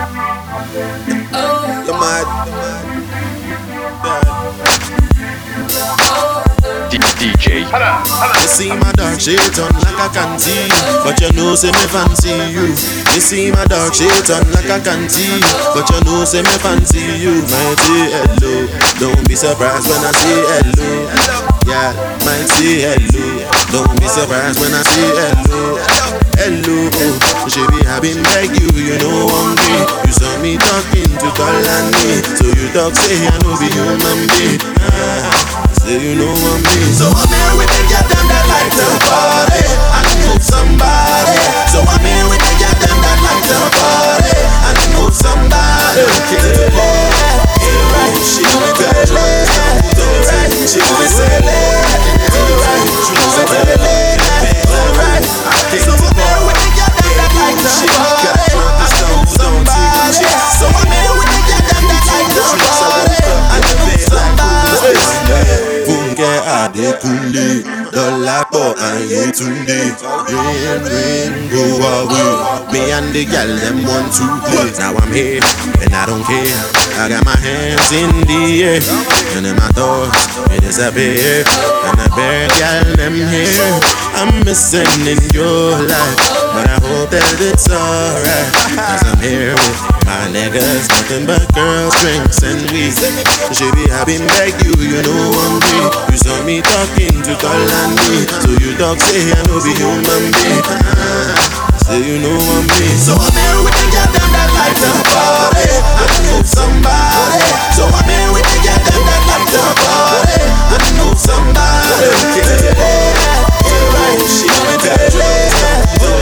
You're mad. DJ. You see my dark shades on like I can see But you know say me fancy you. You see my dark shades on like I can see But you know say me fancy you. Might say hello Don't be surprised when I say hello Yeah, might say hello Don't be surprised when I say hello Hello, Baby, I been beg you, you know hungry You saw me talking to call on me So you talk say I know be human being ah. Say you know I'm me. So I'm here with the girl them that like to party. And move somebody. So I'm here with the girl them that like to party. And move somebody. Okay, alright She be belly Alright, she be silly Alright, she be silly And move somebody Fúnkẹ́ Adékúnlé Dọ́lápọ̀ Ayétúndé Rain, rain, go away Me and the gal them want to play Now I'm here and I don't care I got my hands in the air And in my thoughts it disappear And the bad gal them here I'm missing in your life But I hope that it's alright Cause I'm here with my niggas Nothing but girls, drinks and weed Baby, be been beg you, you know I'm free You saw me talking to call So you talk, say I know be human being ah, Say you know I'm me So I'm here with the girl them that like to party And move somebody So I'm here with the girl them that like to party And move somebody like like Yeah. Oh. Let me know. Let me know. Yeah.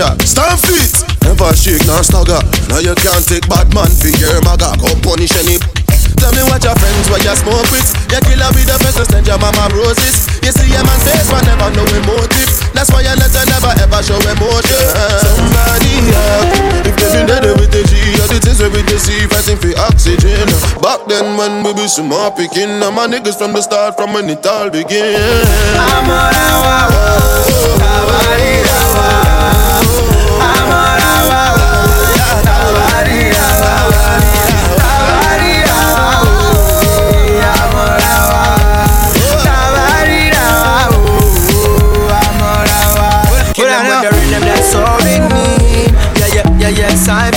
Cha-Cha. Stand feet, never shake, nor stagger. Now you can't take bad man for your maga. Go punish any. Tell me what your friends where you smoke with. You killer with the best stand your mama roses. You see a man face, but never know emotive. That's why you let her never ever show emotion. Somebody up. If they been dead with the G, all the things we they see fighting for oxygen. Back then when we be more picking, now my niggas from the start, from when it all began. I'm on a.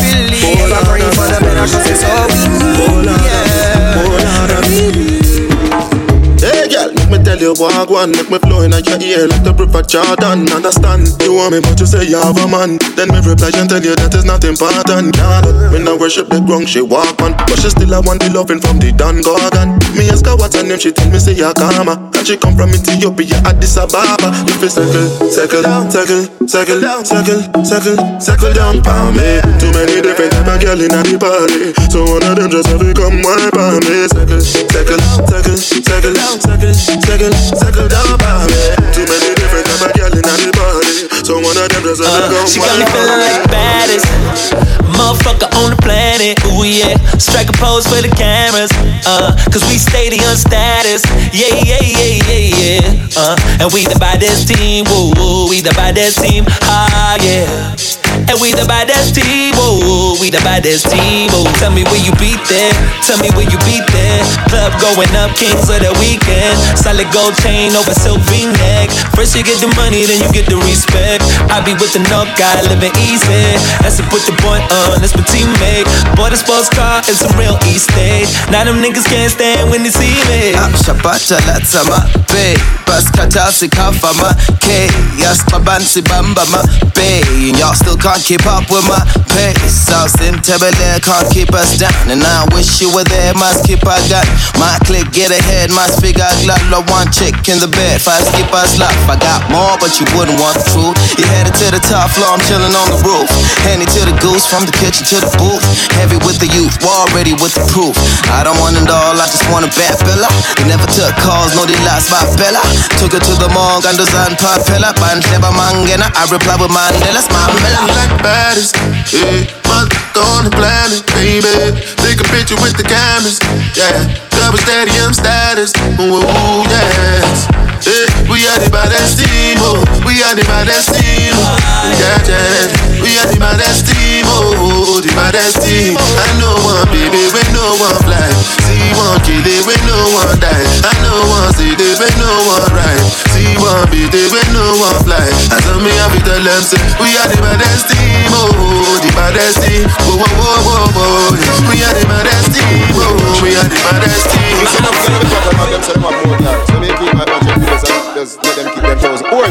I believe. For the better 'cause it's all we need. Yeah. Hey girl, make me tell you say walk one, make me flow in your ear like the river Jordan. Understand? You want me, but you say you have a man. Then me reply and tell you that is not important. Nah, me no worship the ground, she walk on, but she still a want the loving from the Dan Gorgon. Me ask her what's her name, she tell me say Yakama, and she come from Ethiopia, Addis Ababa. If you circle, circle, down, circle, circle, down, circle, circle, circle down for me. Too many different type of girl in the party, so one of them just have to come wipe on me. Circle, circle, circle, circle, circle, circle, circle down for me. Too many different type of girl in the party, so one of them just have to come She got me feeling like baddest motherfucker on the planet. Ooh yeah, strike a pose for the cameras. Uh, cause we stadium status. Yeah, yeah, yeah, yeah, yeah. Uh, and we the baddest team. Woo, we the baddest team. Ah, yeah. And we the baddest team, oh, we the baddest team, oh. Tell me where you beat there, tell me where you beat there. Club going up, kings of the weekend. Solid gold chain over silk neck. First you get the money, then you get the respect. I be with the knock guy, living easy. That's to put the point on, that's my teammate. Boy, the sports car is some real estate. Now them niggas can't stand when they see me. Shabata latsama eh. be bas katasi kafama K yes babansi bamba ma be y'all still can't keep up with my pace. South Tebele can't keep us down. And I wish you were there must keep our gun my click. Get ahead my figure glad love one chick in the bed fast keep us love. I got more but you wouldn't want the truth. You headed to the top floor I'm chilling on the roof. Handy to the goose from the kitchen to the booth. Heavy with the youth war ready with the proof. I don't want it all I just want a bad fella. They never took calls no they lost my fella. Took it to the morgue and the sun papella band clever mangena I reply with Mandela's my like baddest, yeah. Mother on the planet, baby. Take a picture with the cameras, yeah. Double stadium status, ooh, yes. Yeah, we are the baddest team, oh. We are the baddest team, oh. yeah, yeah. We are the baddest team, oh. The baddest team. I know one baby, when no one fly. See one kill it, when no one die. I know one see it, when no one ride. One when no one fly. I tell me I be tell them say we are the baddest team, oh. The baddest team, whoa, whoa, whoa, whoa, whoa. We are the baddest team, oh. We are the baddest team. Listen up, listen up, talk about them, say them a boat yard. So they keep my budget videos and just let them keep them toes. Oh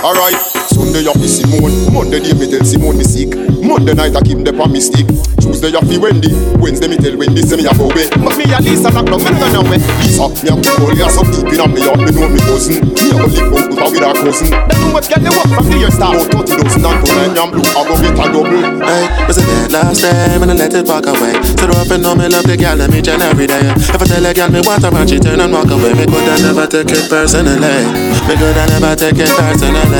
Alright, Sunday you fi Simone, Monday day me tell Simone me. Monday night I keep them on me stick. Eh. Tuesday you fi Wendy, Wednesday me tell Wendy say me a go. But me a Lisa lock down, me no know way. Lisa, me a put all your so deep in me heart, me know me cousin. Me a go live out with with her cousin. Them much get the work from the year start. About thirty dozen and two nine yam blue, I go get a double. Hey, was it that last time and I let it walk away? So up and know me love the girl, I meet you every day. If I tell a girl me want her and she turn and walk away, me could I never take it personally. Me could I never take it personally.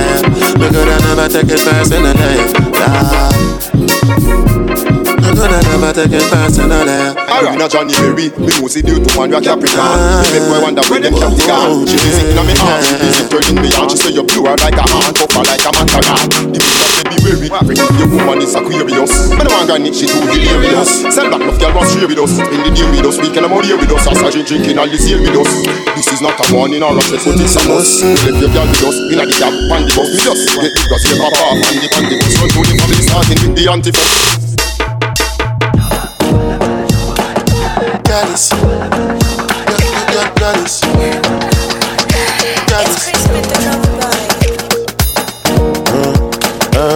Me could I never take it personally. Nah. I could I never take it personally. Alright, now Johnny Berry, me see the two man a Capricorn. She make boy wonder where them captain gone. Oh, she visit inna me arm, she visit her in me arm. She say you blue her like a hand, tough her like a mantaran. The bitch say be African your woman is Aquarius. No want granny, she too hilarious. Sell back enough girl want share with us. In the day with us, weekend I'm out here with us. As I drink drinking all this here with us. This is not a warning or a threat, but it's a must. Left your girl with us, inna the cab, on the bus. Me just get the gas, get pop, on the on the bus. Run to the family starting with the antifa. Goddess. Goddess. Goddess.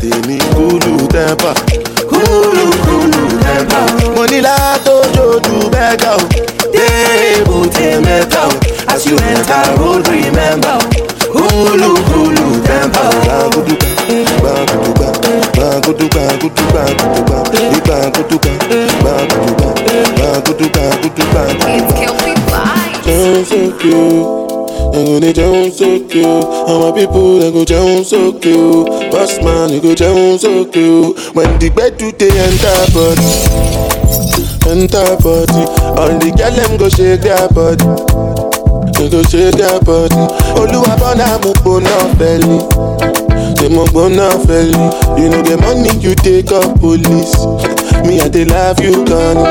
tèmi. Kúlù tẹ́pà kúlù kúlù tẹ́pà mo ní látòjò ju bẹ́gà o. Déèbù tẹ mẹ́ta o. As you enter road remember o? Kúlù kúlù tẹ́pà o. Down cute, I'm so cute. All my people they go down so cute. Boss man, you go down so cute. When the bed do they enter, but enter body. All the girl them go shake their body. They go shake their body. Oluwa bona mo bona belly. They mo bona belly. You know the money you take up police. Me I dey love you gone.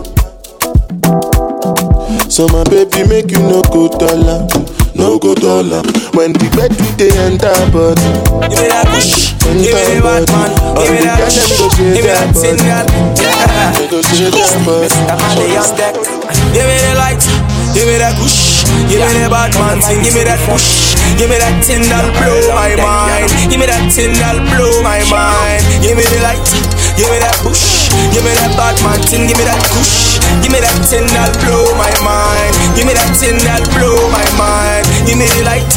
So my baby make you no go dollar, no go dollar. When the bed we dey enter body, Give me that push, give me the bad man, give me that push, give me that thing, body. Yeah. They go shake their body. Mr. Money on deck. Give me the light, give me that push, give me the bad man thing, give me that push, give me that thing that'll blow my mind, give me that thing that'll blow my mind. Give me the light, give me that push, give me that bad man thing, give me that push, give me that thing that'll blow my mind, give me that thing that'll blow my mind. Give me the light,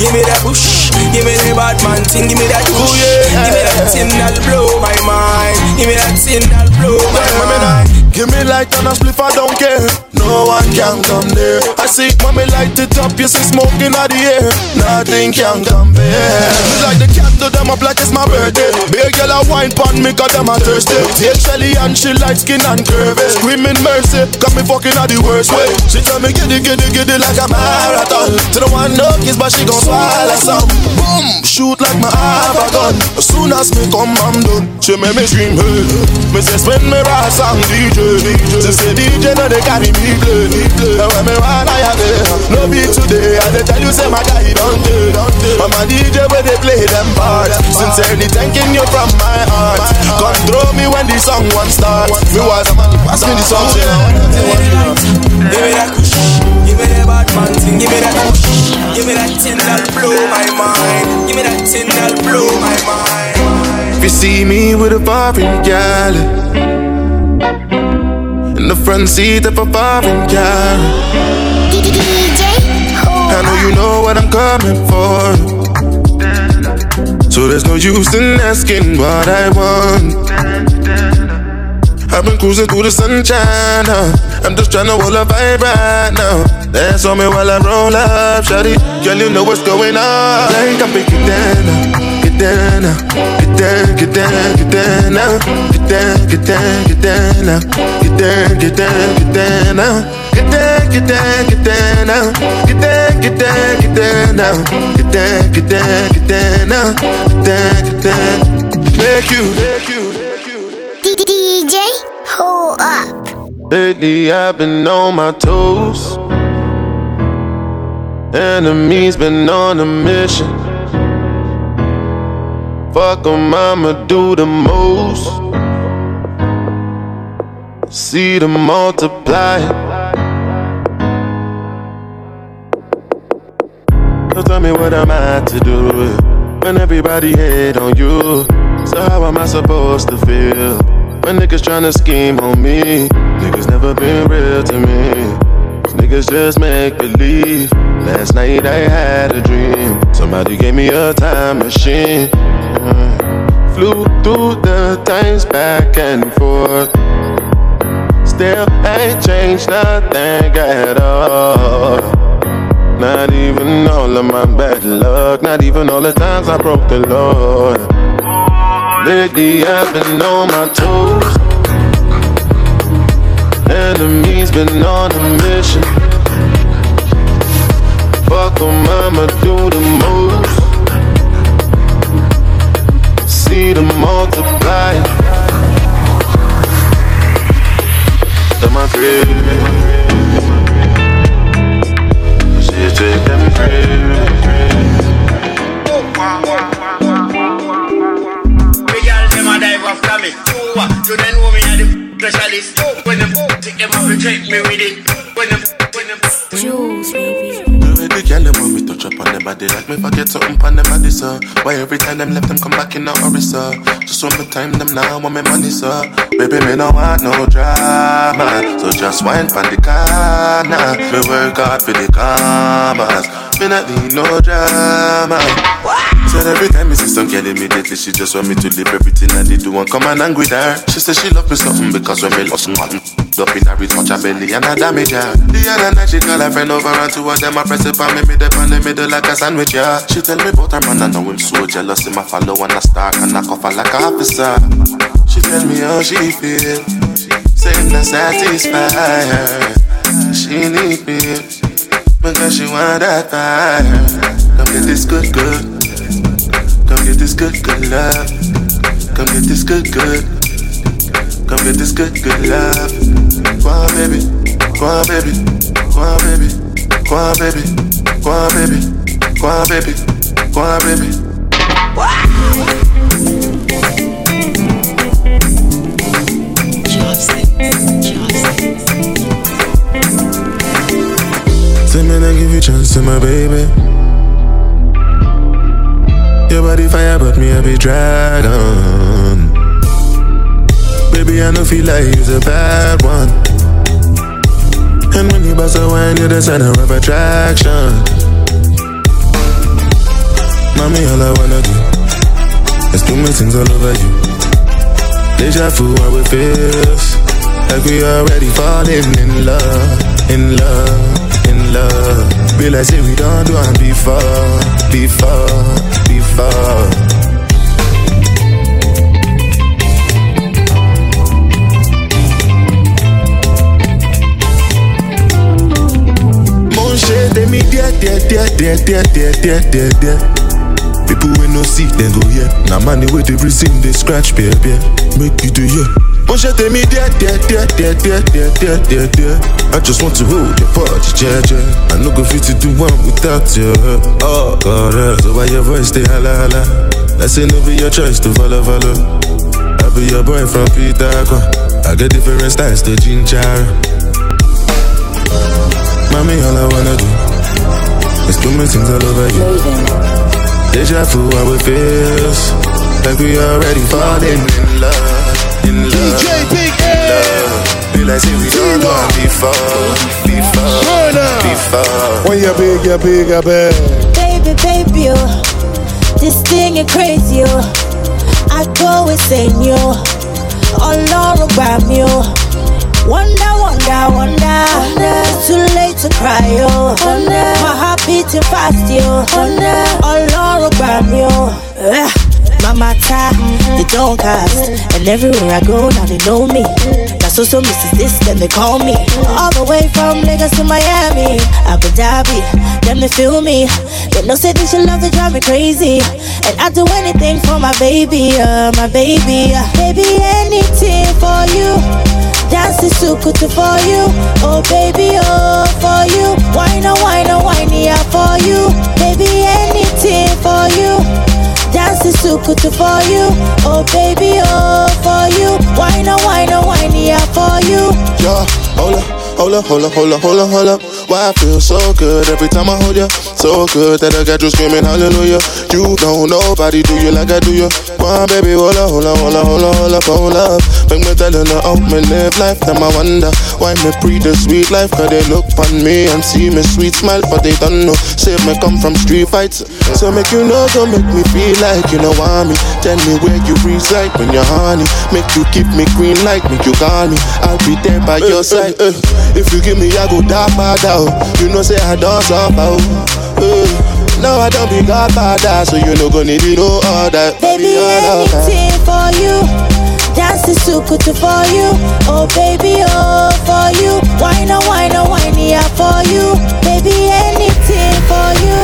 give me that push, give me the bad man thing, give me that push, oh, give me that thing that'll blow my mind, give me that thing that'll blow my mind. Give me light and a spliff, I don't care. No one can come there. When me light it up, you see smoking out the air. Nothing can compare. Like the candle, them up like it's my birthday. Big girl a wine pan me, cause them a thirsty. Take Shelly and she light skin and curvy. Screaming mercy, got me fucking out the worst way. She tell me giddy, giddy, giddy like a marathon. To the one no kiss, but she gon' swallow some. Boom, shoot like my have a gun. As soon as me come, I'm done. She make me scream, hey. Me say spin me right song, DJ. She say DJ, no they carry me play. And when me wanna it, no be today. I dey tell you say my guy don't do. I'm a DJ where they play them parts. Sincerely thanking you from my heart. Come throw me when the song one start. Me was pass me the song. Give me that kush, give me that bad man thing, give me that kush, give me that thing that'll blow my mind, give me that thing that'll blow my mind. If you see me with a foreign gal in the front seat of a foreign car, I know you know what I'm coming for. So there's no use in asking what I want. I've been cruising through the sunshine now. I'm just trying to hold a vibe right now. Dance on me while I roll up, shawty. Girl, you know what's going on. Like I pick it down now. Get down now. Get down, get down, get down now. Get down, get down, get down now. Get down, get down, get down now. Get down, get down, get down now. Get down, get down, get down now. Get down, get down, get down now. Get down, get down. Make you, make you, make you. DJ, hold up. Lately I've been on my toes. Enemies been on a mission. Fuck 'em, I'ma do the most. See them multiply. So tell me what am I to do when everybody hate on you? So how am I supposed to feel when niggas tryna scheme on me? Niggas never been real to me. Niggas just make believe. Last night I had a dream. Somebody gave me a time machine. Uh, Flew through the times back and forth. Still ain't changed nothing at all. Not even all of my bad luck, not even all the times I broke the law. Lately I've been on my toes. Enemies been on a mission. Fuck 'em, I'ma do the most. See them multiply. Sir. Why every time them left them come back in a hurry, sir? Just want me time them now, want me money, sir. Baby, me no want no drama. So just wine pon the corner. Me work hard for the commas. Me not need no drama. Said every time me see some girl immediately she just want me to leave everything I did do and come and angry with her. She said she love me something because when me lost one up in her it touch her belly and I damage her. The other night she call her friend over and two of them I press it on me mid up on the middle like a sandwich yeah. She tell me about her man and now him so jealous him I follow and I stalk and I cough her like a officer. She tell me how she feel, saying not satisfy her. She need me because she want that fire. Come get this good good. Come get this good, good love. Come get this good, good. Come get this good, good love. Go on, baby. Go on, baby. Go on, baby. Go on, baby. Go on, baby. Go on, baby. Go on, baby. Say me, I give you chance to my baby. Your body fire, but me a be dragon. Baby, I know feel like you're a bad one. And when you bust a wine, you're the center of attraction. Mommy, all I wanna do is do my things all over you. Deja vu, how it feels like we already falling in love, in love, in love. Like say we don't do it before, before before. Me dear, dear, dear, dear, dear, dear, dear, dear, dear. People when no see, then go yeah. Now money with the reason they scratch, baby. Make you do yeah. Mon shit, they me dear, dear, dear, dear, dear, dear, dear, dear, dear. I just want to hold your body, yeah, yeah. I no go fit to do one without you. Oh God, uh, so why your voice stay holla holla? Let's say no be your choice to follow follow. I be your boy from Peter Aqua. I get different styles to ginger. Mommy, all I wanna do is do my things all over you. Deja vu, how it feels like we already falling in love, in love. DJ Big Love. Be like say we don't know before, before, before. When you're big, you're big, you're big. Baby, baby, oh, this thing is crazy, oh. I go insane, yo. All about me, oh. Wonder, wonder, wonder. It's too late to cry, yo. My heart beating fast, yo. All about me, oh. Ugh. Mama ta, they don't cast. And everywhere I go, now they know me. That's also Mrs. This, then they call me. All the way from Lagos to Miami, Abu Dhabi, then they feel me. They know say this love, to drive me crazy. And I do anything for my baby, uh, my baby. Uh, baby, anything for you. Dance is so good for you. Oh, baby, oh, for you. Wine, oh, wine, oh, wine, yeah, for you. Baby, anything for you. Dance is so good for you. Oh, baby, oh, for you. Wine, oh, wine, oh, wine, yeah, for you. Yeah, hold up, hold up, hold up, hold up, hold up, hold up. Why I feel so good every time I hold you. So good that I got you screaming hallelujah. You don't nobody do you like I do you. Come on, baby, hold up, hold up, hold up, hold up, hold up, hold up. Make me tell you now how me live life. Them I wonder why me breathe the sweet life. Cause they look on me and see me sweet smile, but they don't know. Say me come from street fights. So make you know, so make me feel like you know want me. Tell me where you reside when you're honey. Make you keep me green like make you call me. I'll be there by your side. eh. If you give me, I go dark bad out. You know, say I don't suffer. oh. Eh. No, I don't be godfather, so you no go need you no other. Baby, all of that. anything for you. Dance is so good for you. Oh, baby, oh, for you. Wine, oh, wine, oh, wine, yeah, for you. Baby, anything for you.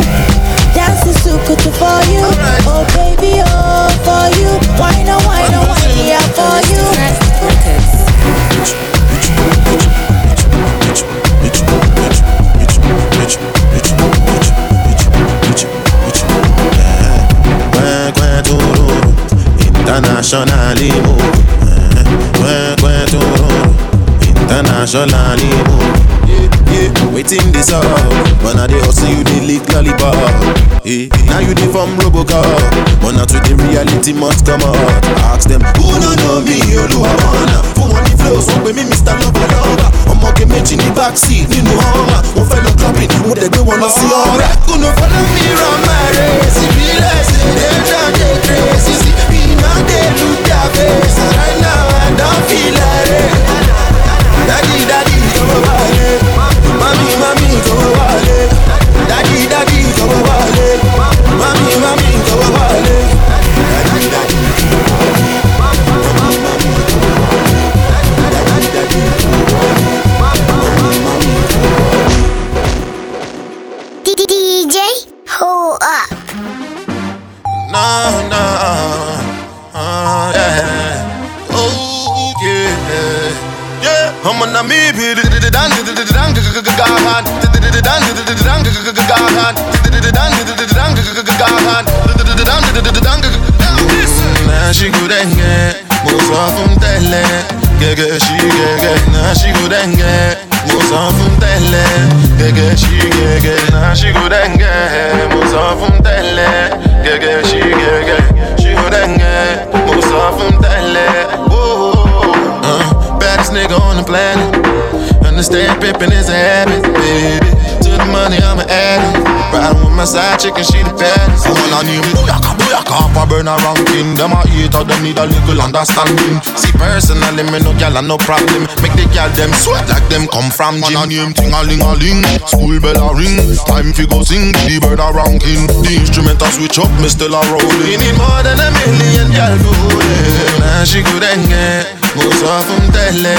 Dance is so good for you. Oh, baby, oh, for you. Wine, oh, wine, oh, wine, yeah, for you. Gwen, gwen, internationally move. and Sholani. Waiting this up, but now they hustle you, they lick lollipop. Hey, now you the from Robocop, but now the reality must come out. Ask them, who no know me, Oluwawana? Fún wọn ní flow, sọ pé me Mr. Lover Lover. I'm walking Ọmọge méjì ní backseat nínú ọmọ, wọ́n fẹ́ lọ clubbing, mo dẹ̀ gbé wọn lọ sí ọmọ. Ọ̀rẹ́ kùnú fọlọ́ mi ràn máa rẹ̀ sí bí lẹ́sìn, dẹ́jà dé tracy, sí not dead to lùjà fẹ́, right now I don't feel like it. Daddy, daddy, come over, Mommy, mommy, come over, Daddy, daddy. Understand is a habit, baby. To the money, I'm an addict. Riding with my side chick and she the baddest. I'm on a name, booyaka, booyaka, for Burna ranking. Them a eat out, them need a little understanding. See, personally, me no gal and no problem. Make the gal them sweat like them come from gym. Man a name, ting a ling a ling. School bell a ring. Time fi go sing, the bird a ranking. The instrument a switch up, me still a rolling. We need more than a million gal for holding. Now she good and get. مصافم تهلة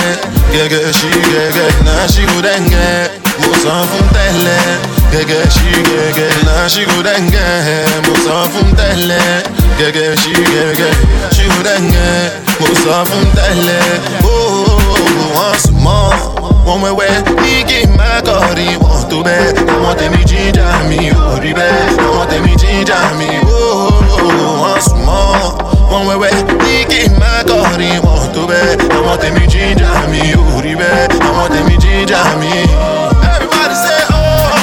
جاجا شي جاجا ناشي ودنجا مصافم تهلة جاجا شي جاجا ناشي ودنجا مصافم تهلة جاجا شي جاجا شي ودنجا مصافم تهلة اوه once a month wọ́n wẹ́wẹ́ igi mákọ̀rí wọ́n tó bẹ́ẹ̀ àwọn tèmi jíjà mi ò rí bẹ́ẹ̀ àwọn tèmi jíjà mi ó once a month. Wọ́n wẹ́wẹ́ ní kí n má kọrin wọ́n tó bẹ́ẹ̀. Àwọn tèmi jíjà mi ò rí say oh,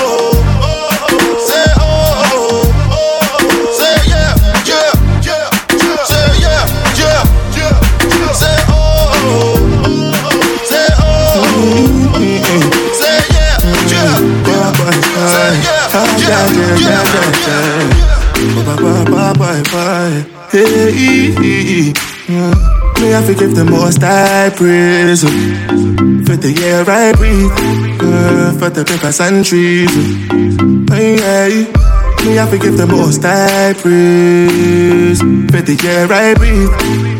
oh, say oh, oh, say yeah. Hey, me I forgive the most I praise For the air I breathe uh, For the papers and trees hey, hey. Me I forgive the most I praise For the air I breathe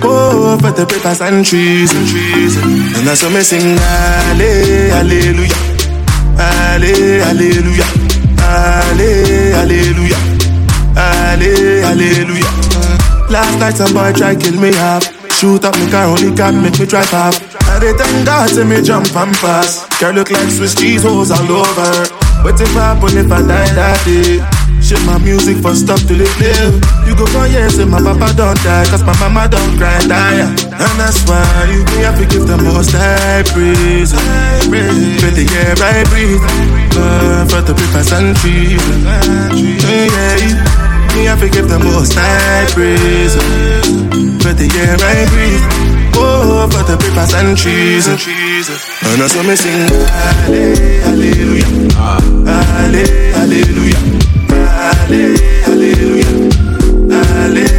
Oh, for the papers and trees and trees And that's what me sing Halle- Hallelujah Halle- Hallelujah Halle- Hallelujah Halle- Hallelujah Last night some boy try kill me half. Shoot up my car, only got make me drive off I did thank God to me jump and pass. Girl look like Swiss cheese holes all over. What if I happen if I die that day? Shit my music for stop till it live. You go for years and my papa don't die Cause my mama don't cry die. And that's why you me have to give the most high praise. For the air I breathe. Uh, For the papers and trees. Yeah, yeah. Me have to give the most high praise For the air I breathe Oh, for the papers and trees And that's what me sing Hallelujah Hallelujah Hallelujah Hallelujah Hallelujah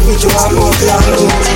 baby, you are more than.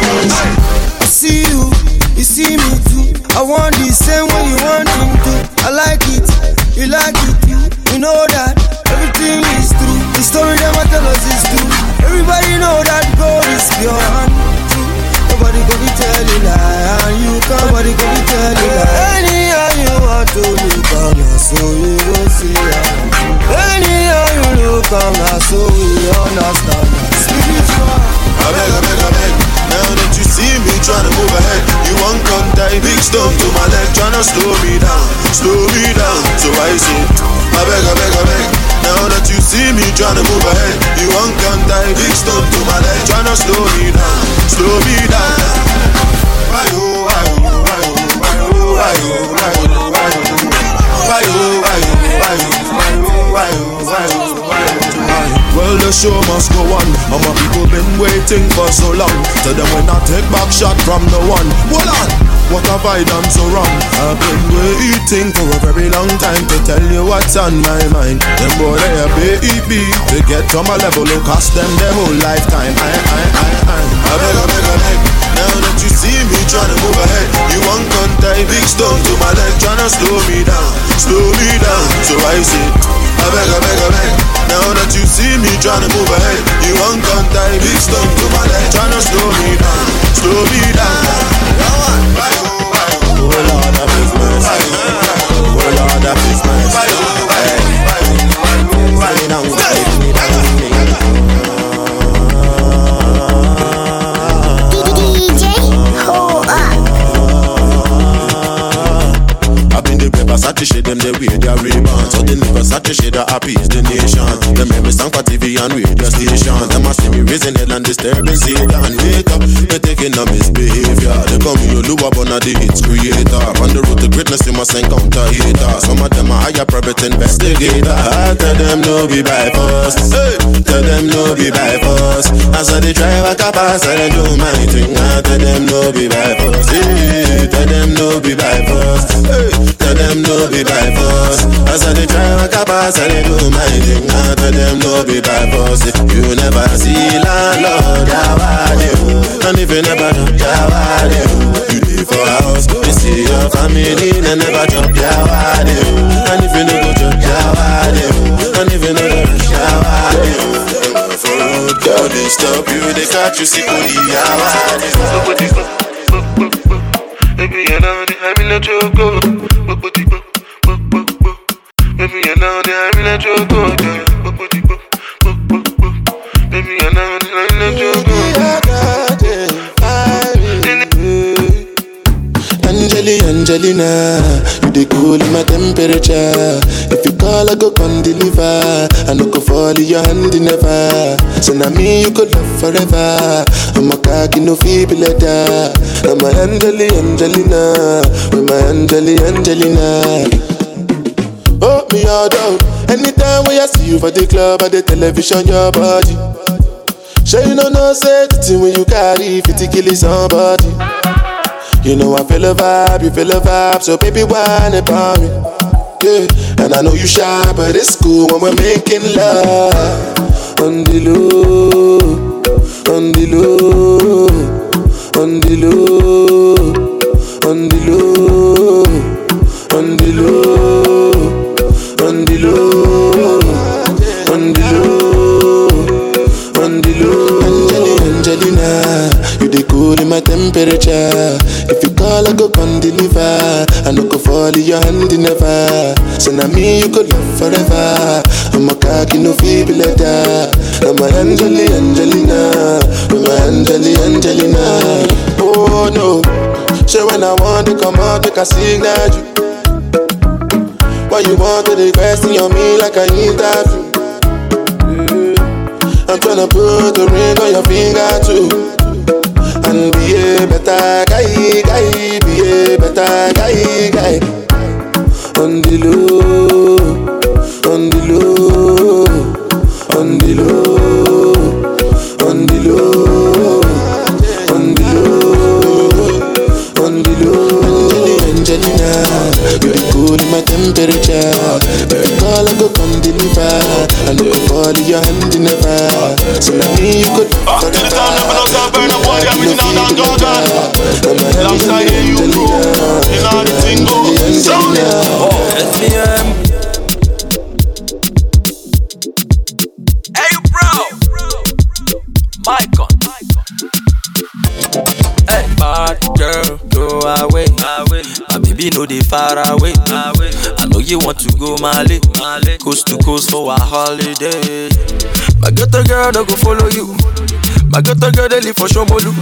Tie big stone to my leg, tryna slow me down, slow me down. Oh, why oh, why oh, why oh, why oh, why oh, why oh, why oh, why oh, why oh, why oh, why oh, why oh, why oh. Well, the show must go on. And my people been waiting for so long. Tell them when I take back shot from the one. Hold on. What have I done so wrong? I've been waiting for a very long time to tell you what's on my mind. Them boy they a baby to get to my level. It cost them their whole lifetime. I, I, I, I. I beg, I beg, I beg. Now that you see me tryna move ahead, you want to tie big stone to my leg, tryna slow me down, slow me down. So I say, I beg, I beg, I beg. Now that you see me tryna move ahead, you want to tie big stone to my leg, tryna slow me down, slow me down. Oh, oh, Lord of His mercy, oh Lord of His mercy. In the paper, Versace shade them they wear their Ray-Ban So the Versace shade that is the nation. Them make me stand for TV and radio station. Them a see me raising hell and disturbing Satan. Wake up, they taking a misbehavior They call me Oluwa Burna the hits creator. On the road to greatness you must encounter hater Some of them are higher private investigator. I tell them no be by force. Hey. Tell them no be by force. As I they drive a car I do my thing. I tell them no be by force. Hey. Tell them no be by force. Hey. Tell them no be by force. As I drive a car pass I do my thing. I tell them no be by force. You never see landlord Yawade And if you never know Yawade You live for house You see your family They never drop Yawade And if you know go drop Yawade And if you never know go rush Yawade For road they stop you They catch you see Kodi Yawade Baby, you know that I'm in a choco. Baby, you know I'm in a choco. Baby, you know that I'm in a. Angeli, Angelina, you the cool in my temperature. If you call, I go come deliver. I no go fall in your hand never. So now me you could love forever. I'm a cocky no feeble letter. I'm my Angeli, Angelina, with my Angeli, Angelina. Oh, me all down. Anytime when I see you for the club or the television, your body. Sure you know no thing when you carry 50 kill somebody. You know I feel a vibe, you feel a vibe, so baby whine about me. Yeah, and I know you shy, but it's cool when we're making love. On the low, on the low, on the low, on the low, on the low, on the low, on the low, on the low. Angelina, you the cool in my temperature. If you call, I go come deliver. I no go fall in your hand never. So now me you could love forever. I'm a cocky no feeble letter. I'm a Angeli Angelina, I'm a Angeli Angelina. Oh no, so when I want to come out, make a signal you. Why you want to question on me like I interview? I'm tryna put a ring on your finger too. And be a better guy, guy, be a better guy, guy. On the low, on the low, on the low, cool in my temperature. If you call, I go come deliver. I know you fall in your hand never. So now me you could Back to the town, never know so burn up one, yeah, we down down Jordan. Alongside yeah, you crew, you know the thing go. Sound it. Let baby know they far away. I know you want to go Mali, coast to coast for a holiday. My ghetto girl no go follow you. My ghetto girl they live for Shomolu.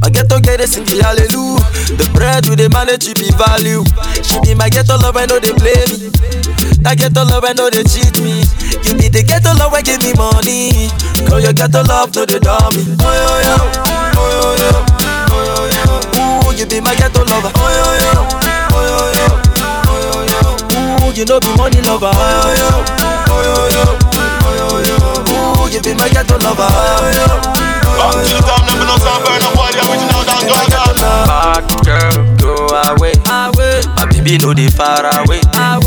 My ghetto girl they sing the hallelujah. The bread with the manage she be value. She be my ghetto love, I know they play me. That ghetto love, I know they cheat me. You be the ghetto love, I give me money. Girl, your ghetto love, no they dumb me. Oh yo yo, oh yo yo, oh yo yo. Ooh, you be my ghetto lover. Oh yo oh yo you know be money lover. Oh yo yo, oh yo yo, oh yo yo. Ooh, you be my ghetto lover. Oh yo yo. Back to the town, never know so burn up one, yeah, we down down Jordan. Back girl, go away. My baby know they far away. I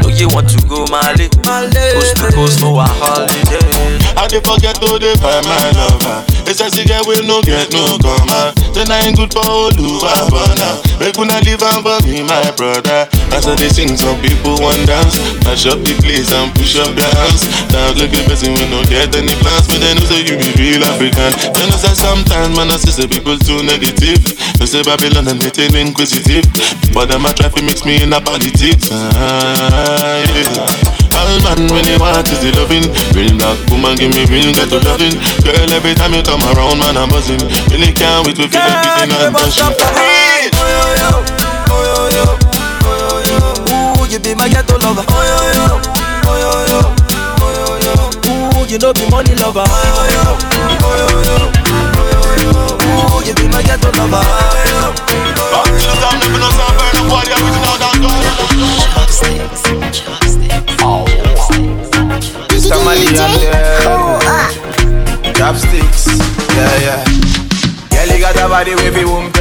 know you want to go Mali, coast to coast for a holiday. I dey forget to dey find my lover. It's a cigarette will no get no comma. Then I ain't good for Oluwa Burna. Make una leave am for me, my brother. As I dey sing, some people want dance. Mash up the place and push up their hands. Now look at person we no get any plans, but then you say you be real African. Then I say sometimes man I see say people too negative. They say Babylon and they too inquisitive, but them a try to mix me in a politics. Ah, yeah. All man when you want is the loving Real black woman give me real ghetto loving Girl every time you come around man I'm buzzing Really can't wait to feel everything I'm touching Ooh, you be my ghetto lover. Oh yo yo, oh yo yo, oh yo yo. Ooh, you know be money lover. Oh yo yo, oh yo yo, oh yo yo. Ooh, you be my ghetto lover. Oh yo yo. Back to the town never know so burn up one Yeah we down down Mr. Mali and Hold up. Uh, oh, uh. chopsticks. Yeah, yeah. Girl, you got a body with you womb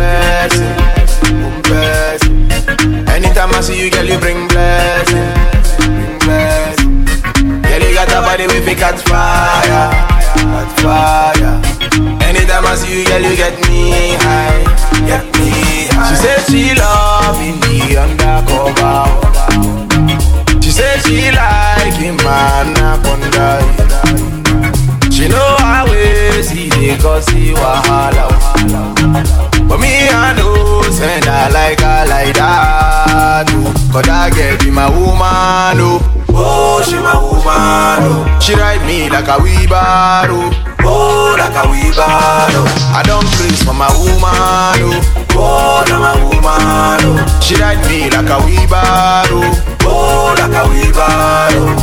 a wheelbarrow. I don't praise for my woman. Oh, oh, na my woman. Oh. She ride me like a wheelbarrow. Oh, like a wheelbarrow.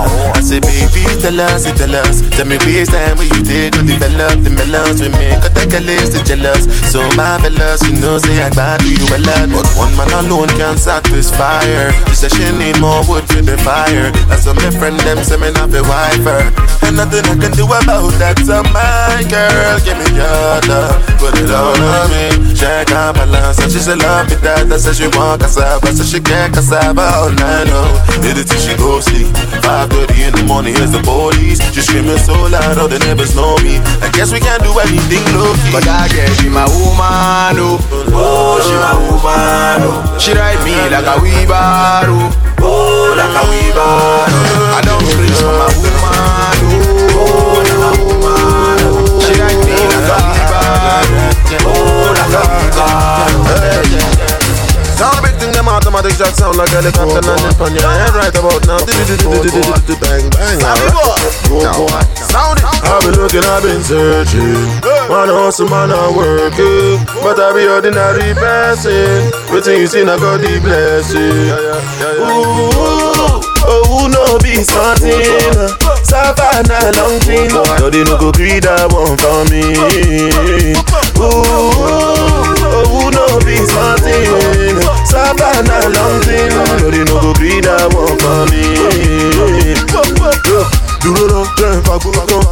Oh, I say, baby, tell us, tell us. Tell me, waste time when you take to develop the melons with me. Take a list of jealous. So marvelous, you know, say I glad you a lot. But one man alone can't satisfy her. She said she need more wood for the fire. That's what my friend them say me not be wife her. And nothing I can do about that. So my girl, give me your love. put it all on me. Check out balance, and she say love me that. I said she want cassava, so she get cassava all night long. Did it till she go sleep. 5:30 in the morning, here's the police. She screaming so loud, oh, all the neighbors know me. I guess we can't do anything low. But I guess she my woman, oh. Oh, she my woman, oh. She ride me like a wheelbarrow. Oh, like a wheelbarrow. I don't craze for my woman, Sound big thing, them sound like helicopter landing on your head right about now. Bang, bang, alright. Sound it. I've been looking, I've been searching. Man, hustle, man, I'm working. But I be ordinary person. Waiting, you see, I got the blessing. Ooh, oh, who no be something? Savannah, long. No, they no go greed that one for me. Ooh, oh, no be something? Savannah, long. No, they no go greed that one for me. Dúró lọ, jẹ́ ìfagbó kan.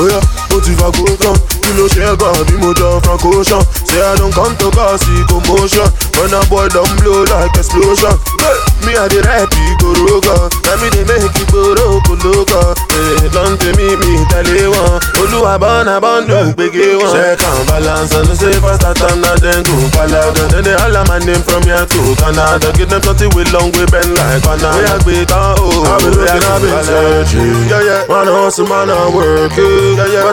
Oya, mo ti fagbó tán. Ló ṣe é gan bí mo jọ Ocean? Say I don't come to cause the commotion. When a boy don't blow like explosion. Hey, me I dey rap igorogan. Na me dey make igboro kolokan. Eh, Lọ́n tèmi mi tẹ̀lé wọn. Olúwa bọ́nà bọ́ndù gbége wọn. Check and balance and say first that time na then go palada. Then they holla my name from here to Canada. Give them something with long way bend like banana. Oya gbé tán o. I've been looking, I've been searching. Yeah, yeah. Man hustle, man I'm working. Yeah,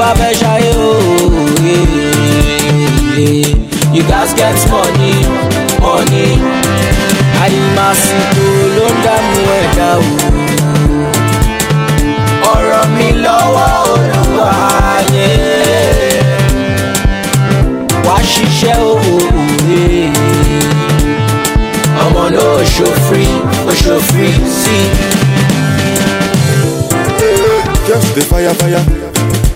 bá fẹ́ ṣayé òye you gats get money money. Àyìnmásìkò ló ń dààmú ẹ̀dá o ọ̀rọ̀ mi lọ́wọ́ olúwa ayé wá ṣiṣẹ́ òye ọmọ náà ṣòfin òṣòfin sí. Just the fire, fire.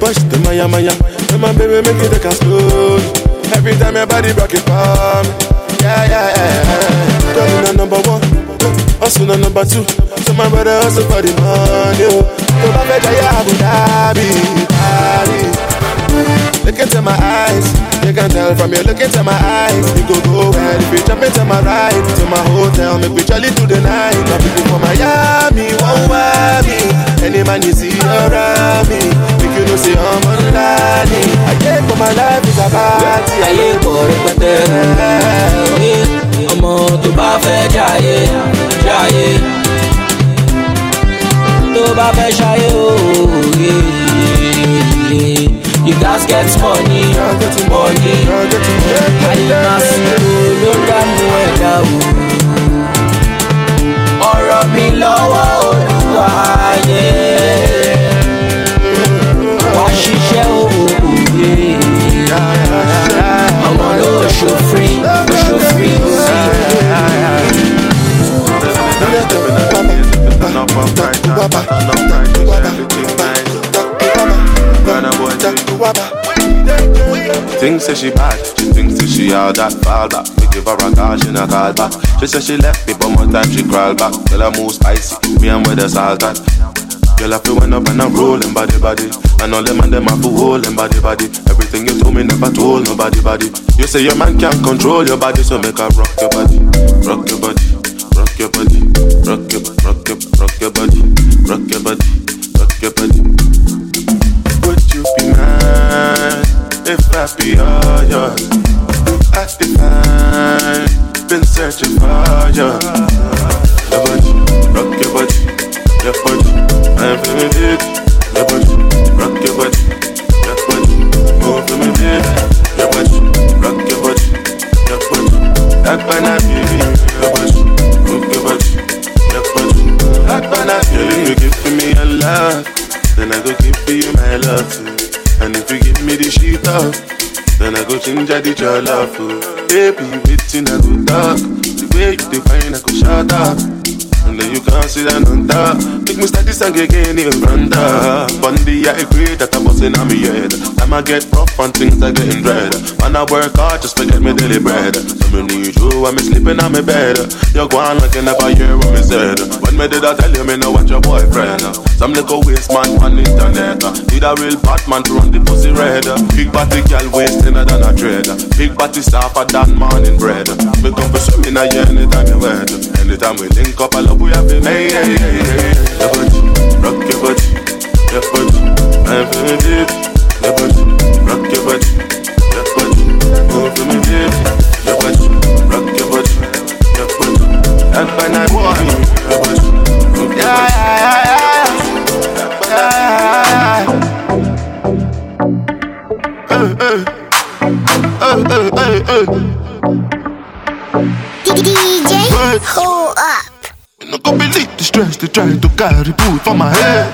Push the maya, maya. Then my baby make it take a slow. Every time your body rock it for me. Yeah, yeah, yeah. Girl, in number one. Hustle on number two. So my brother hustle for the money. So my better, yeah, Abu Dhabi, Dhabi. Look into my eyes, you can tell from your look into my eyes. You go go well if you jump into my ride to my hotel, make we jolly through the night. Now people from Miami, won't. Any man you see around me, you know say I'm online. I get for my life is a party. pọ̀ rẹpẹtẹ òye ọmọ tó bá fẹ́ jayé jayé. Tó bá fẹ́ ṣayé òye you gats get money money àyìnbásíkò ló ń dààmú ẹ̀dá o Thinks she bad, she thinks that she all that fall back. We give her a call, she not call back. She say she left me, but more time she crawl back. Girl, I move spicy, me and with the salt at. Girl, I feel when up and I'm rolling body body. And all them and them have to hold them body body. Everything you told me never told nobody body. You say your man can't control your body, so make her rock your body, rock your body, rock your body, rock your rock I be all yours? I define, been searching for you. Your body, rock your body, your body, I'm feeling it. Your body, rock your body, your body, to me, baby. Your body, rock your body, your body, that banana. Your body, rock your body, your body, that banana feeling you give me a love, then I go give you my love. And if you give me the shit up, then I go change the jollof. oh. Baby, waiting I go talk. The way you define, I go shut up. Then you can't down on top. Make me start this song again in of. On I agree that I'm busting on me head. I'ma get rough and things are getting dread. When I work hard, just forget me daily bread. So me need you me sleeping on my bed. You go on like you never hear what me said. When me did I tell you me know what your boyfriend? Some little waste man on internet. Need a real Batman to run the pussy red. Big body girl waist thinner than a dread. Big body softer than morning bread. Me come for swimming a year anytime you wet. Anytime we link up, I love we have been. Hey, hey, hey, hey. Your body, rock your body, your body. I'm feeling deep. Your body, rock your body, your body. For me deep. Your body, rock your body, your body. And by night, boy, your body, rock your Yeah, body. yeah, yeah, yeah, yeah. Hey, hey. Hey, hey, hey, stress they try to carry put for my head.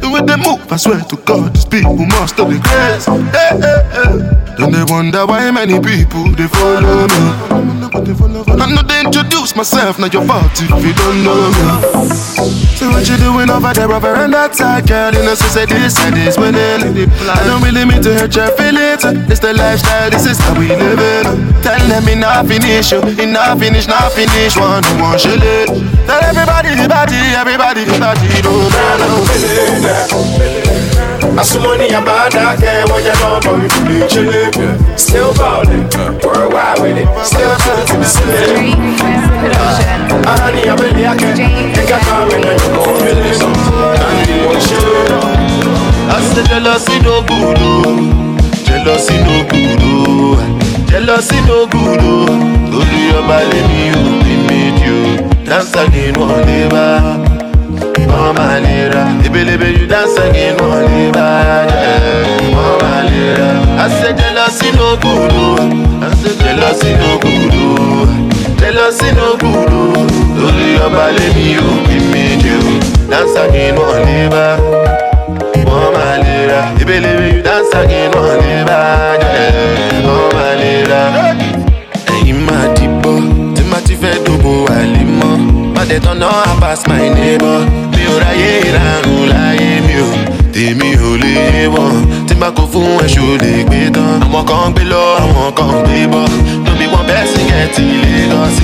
The way they move, I swear to God, these people must have the grace. Hey, hey, hey. Then they um, wonder why um, many um. people they follow me. I know they introduce myself, now your fault if you don't know me. So what you doing over there over on that side, girl? You know, so say this and this winning. I don't really mean to hurt your feelings. It's the lifestyle, this is how we live it. Tell them it not finish, you. It not finish, not finish. One, one, shit. Tell everybody the body, everybody the body, Asumoni abada ke wanya no but we fully chillin'. Still ballin', worldwide with it. Still true to the city. Ahani abeli ake, eka kame na yuko fili. Nani mo shilo. I said jealousy no good, oh. jealousy no good, oh. jealousy no good. Oh. Torí ọba lèmi ò bí méjì o, dance again wọ́n lè bá. Wọ́n máa lè ra, ebelebe you dance again wọ́n lè bá. Wọ́n máa lè ra. I said jealousy no good, oh. I said jealousy no good, oh. jealousy no good. Oh. Torí ọba lèmi ò bí méjì o, dance again wọ́n lè bá wọ́n máa lè ra ebelebe you dance again wọ́n lè bá jẹ́ wọ́n pàdé tọ́nà I pass my neighbor. Mi ò ráyè ìrarùn láyé mi ò tèmi ò lè wọ̀n tí má kó fún ẹ̀ṣọ́ lè gbé tán? Àwọn kan gbé lọ àwọn kan gbé bọ́. Tóbi wọn bẹ́ẹ̀ sì kẹ́tì lagos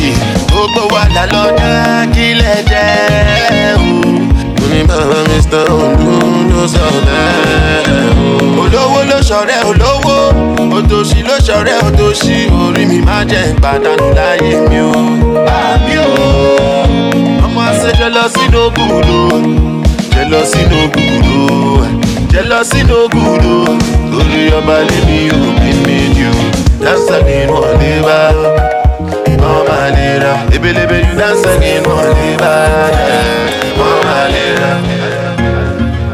gbogbo wa là lọ́jà kílẹ̀ jẹ́ o. Ní bàbá mr. Olú ló sọ bẹ́ẹ̀ o. olówó ló ṣọ̀rẹ́ olówó. Òtòṣì ló ṣọ̀rẹ́ òtòṣì. Orí mi má jẹ́ ìpàdánù láyé mi o. àmì o ọmọ àṣẹ jẹlọsí ló gùdù jẹlọsí ló gùdù jẹlọsí ló gùdù lórí ọba lèmi ò bí méjì o. Dáńsà nínú ọ̀lẹ́ bá wọ́n máa lè ra ebelebe you dáńsà nínú ọ̀lẹ́ bá wọ́n máa lè ra.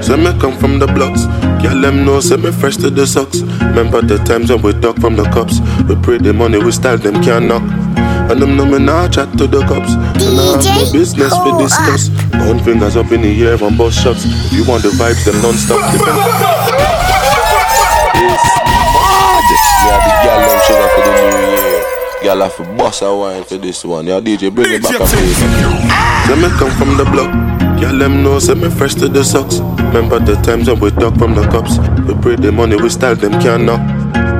Say me come from the blocks, girl them know say me fresh to the socks. Remember the times when we talk from the cops, we pray the money we style them can't knock. And them know me now chat to the cops, and I have no DJ business we Hoa. Uh. discuss. One fingers up in the air on both shots. If you want the vibes, them non-stop. Depend. Yeah, the girl them sugar for the new year. Girl have to bust a wine for this one. Yeah, DJ, bring it back up. please. Say me come from the block. Girl, them know, say me fresh to the socks. Remember the times when we talk from the cops. We pray the money, we style them can't knock.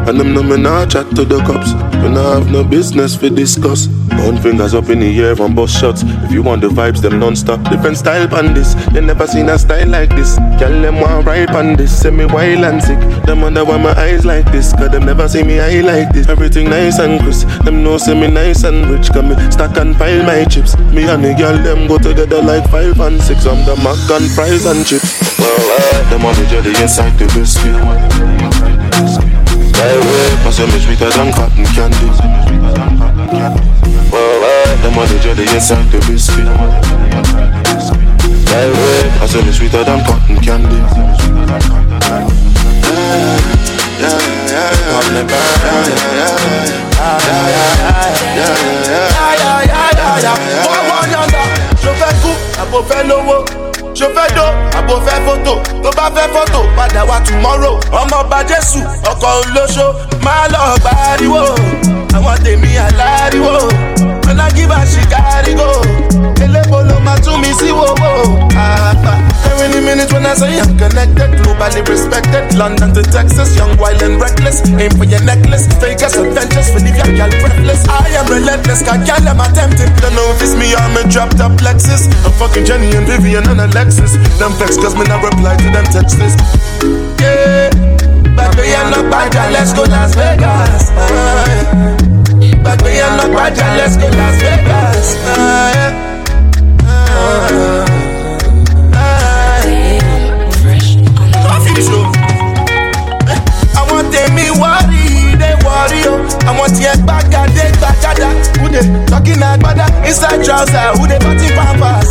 And them know me now chat to the cops. We not have no business for discuss. One fingers up in the air on both shots. If you want the vibes, them non-stop. Different style pan this. They never seen a style like this. Girl, them want ride on this. Say me wild and sick. Them wonder why my eyes like this. Cause them never see me eye like this. Everything nice and crisp. Them know say me nice and rich. Cause me stack and pile my chips. Me and the girl, them go together like five and six. I'm the mac and fries and chips. Well, uh, them on the jelly inside the biscuit. My way, cause me sweeter than cotton candy. Well, uh, them on the jelly inside the biscuit. My way, cause me sweeter than cotton candy. Yeah, yeah, yeah, yeah. Ṣo fẹ́ Ṣo fẹ́ dó, àbò fẹ́ fótò? Tó bá fẹ́ fótò, padà wá tomorrow. ọmọ ọba jésù ọkọ̀ olóṣó máa lọ gbáriwo àwọn tèmi aláriwo ọlágíbà ṣìkárígò elébo ló me, see, sí wòwò àgbà. Every minute when I say I'm connected, globally respected. London to Texas, young, wild and reckless. Aim for your necklace, Vegas adventures, for leave your girl breathless. I am relentless, cause girl I'm attempted. Don't know if it's me I'm a dropped up Lexus. I'm fucking Jenny and Vivian and Alexis. Them vex cause me not reply to them texts. Yeah, but we are not bad, let's go Las Vegas. Ah, yeah. But we are not bad, let's go Las Vegas. Ah, yeah. Àwọn tèmi wọ́ọ̀rì dé wọ́ọ̀rì o. Àwọn tiẹ̀ gbàgàdé gbàgàdà who dey talking agbada inside trouser who dey party pampers?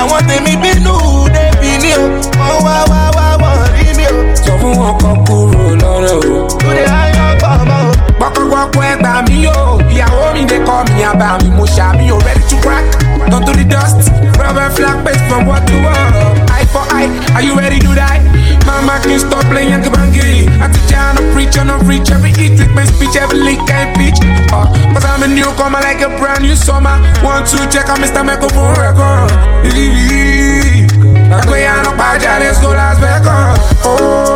Àwọn tèmi bínú dé bìíní o? Wọ́n wá wá wá wọ́n rí mi o. sọ fún wọn kan kúrò lọ́rọ̀ o. who dey hang up ọmọ o. pọkọpọkọ ẹgbà mi o. Ìyàwó mi dey call mi àbá mi mo ṣàmì o. Ready to crack. Turn to the dust rubber flag paste from what to what eye for eye are you ready to die. Mama can't stop playing Kabangi. I teach you how to preach, on to reach every with my speech, every leak, can't peach. Uh, Cause I'm a newcomer like a brand new summer. One, two, check out Mr. Microphone record. Bagbeyano Paja, let's go Las Vegas. Oh.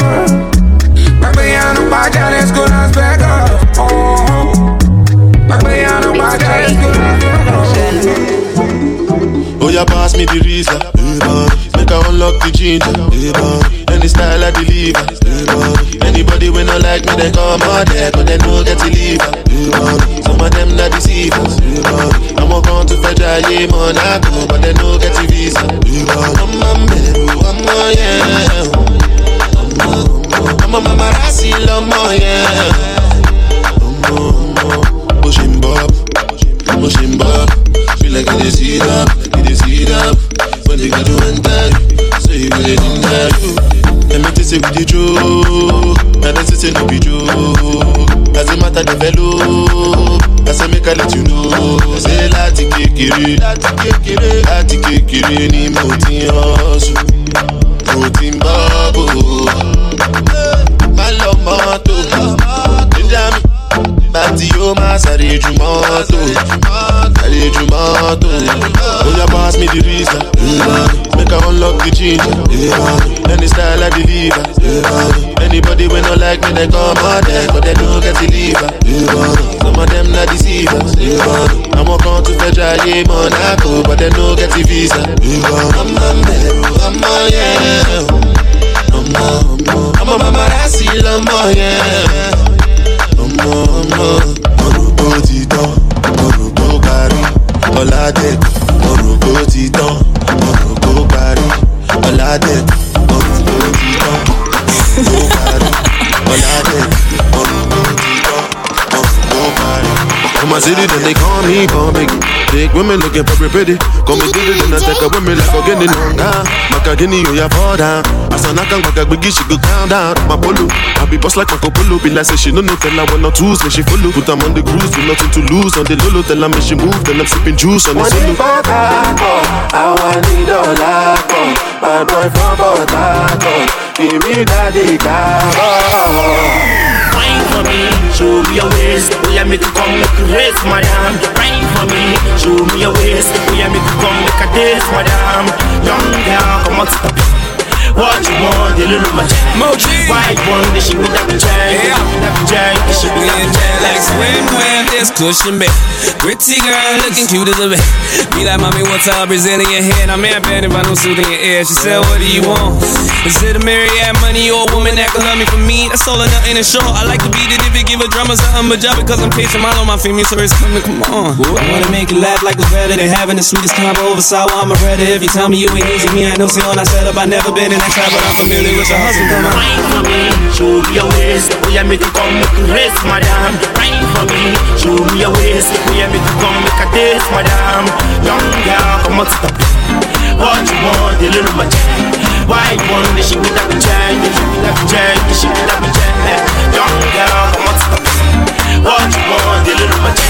Bagbeyano Paja, let's go Las Vegas. Oh. Bagbeyano Paja, let's go Las Vegas. Oh, yeah, pass me the reason. Hey. Make I unlock the ginger. Hey. Any style I deliver. Hey. Anybody when not like me, they come out there, but they know get to leave. Some of them not deceivers. I'm a going to a yeah, Monaco, but they know get to visa. I'm a man, I'm a yeah. I'm a mama rasi lomo oh, yeah. I'm pushing bob, pushing bob. Feel like it is heat up, is heat up. When they got you enter, you really ginger you. Let me say with the joke, and then say no be. As a matter the fellow, I say make I let you know. Say láti kékeré, kékeré, kékeré ni mo ti hustle, mo ti. Bàtí yóò máa sáré ju mọ́tò Sáré ju mọ́tò Oya pass me the reason. Make I unlock the ginger Any style I deliver. Anybody when not like me they come out there But they don't get to leave Some of them not deceivers I'm a come to fetch a Monaco But they don't get the visa. I'm a man, I'm a yeah I'm a, I'm a mama rasi lomo yeah ọmọ ọmọ orúkọ ti tán. Orúkọ women looking very pretty. Call me Diddy, then I take a women like forgetting on down. Makagini, you ya fall down. As I knock on back, biggie, she go calm down. My polo, I be boss like Marco Polo. Be like, say she no no tell her one or two, say she follow. Put them on the cruise, with nothing to lose. On the lolo, tell her me she move, then I'm sipping juice on the solo. Àwọn nídọ̀lá kan, my boy from Port Harcourt, give me daddy car. Wine for me, show me your waist. Oh yeah, make you come, make you race, madam. Wine me, show me your waist. Oh yeah, make you come, make a dance, madam. Young girl, come on, stop. What you want, the little much. Moji. White one, the shit with that chain. Yeah. That chain, the shit with that chain. Like swim, swim, this cushion bed. Pretty girl looking cute as a bit. Be like, mommy, what's up? Brazilian head. I'm in bed if I don't suit in your ear. She said, what do you want? Is it a myriad money or a woman that can love me for me? That's all or nothing in short. I like to be the divvy, give a drummer something, but job because I'm patient. Mine on my female, so it's coming, come on. I wanna make you laugh like it's better than having the sweetest combo over sour. I'm a redder. If you tell me you ain't easy, me, I know see on I set up. I never been in that trap, but I'm familiar with your hustle. Come on. Wine for me, show me your waist. Oh yeah, make you come, make you race, madam. Wine for me, show me your waist. Oh yeah, make you come, make a dance, madam. Young girl, come on, stop. What you want, the little much. White one, the shit with that chain, the shit with that chain, the shit with that chain. Young girl, come on, stop. What you want, the little much.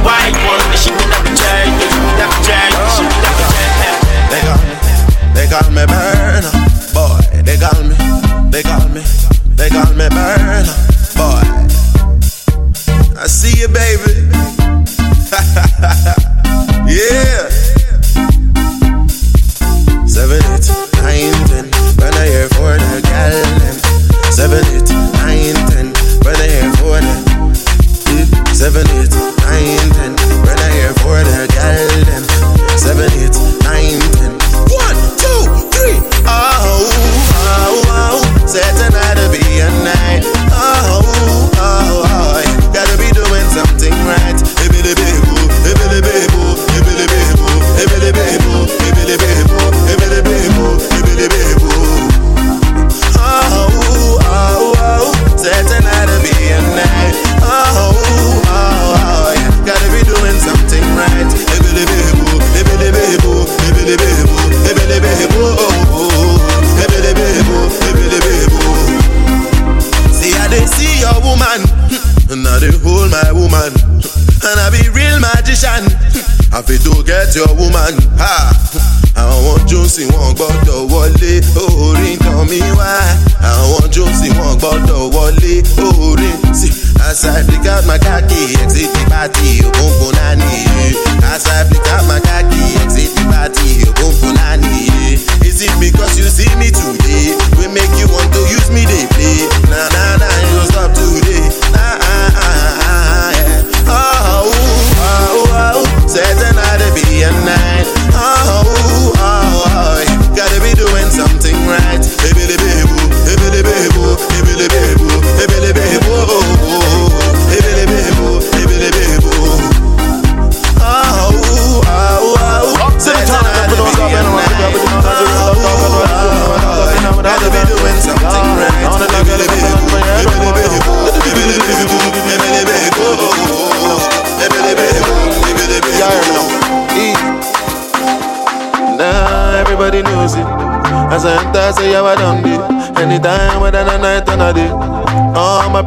White one, the shit with that chain, the shit with that chain, the shit with that chain. They call me, they call me Burna, boy. They call me, they call me, they call me Burn, boy. I see you, baby. yeah. Seven, eight, nine, ten. When I hear for the gal, them. Seven, eight, nine, ten. When I hear for the. Seven, eight,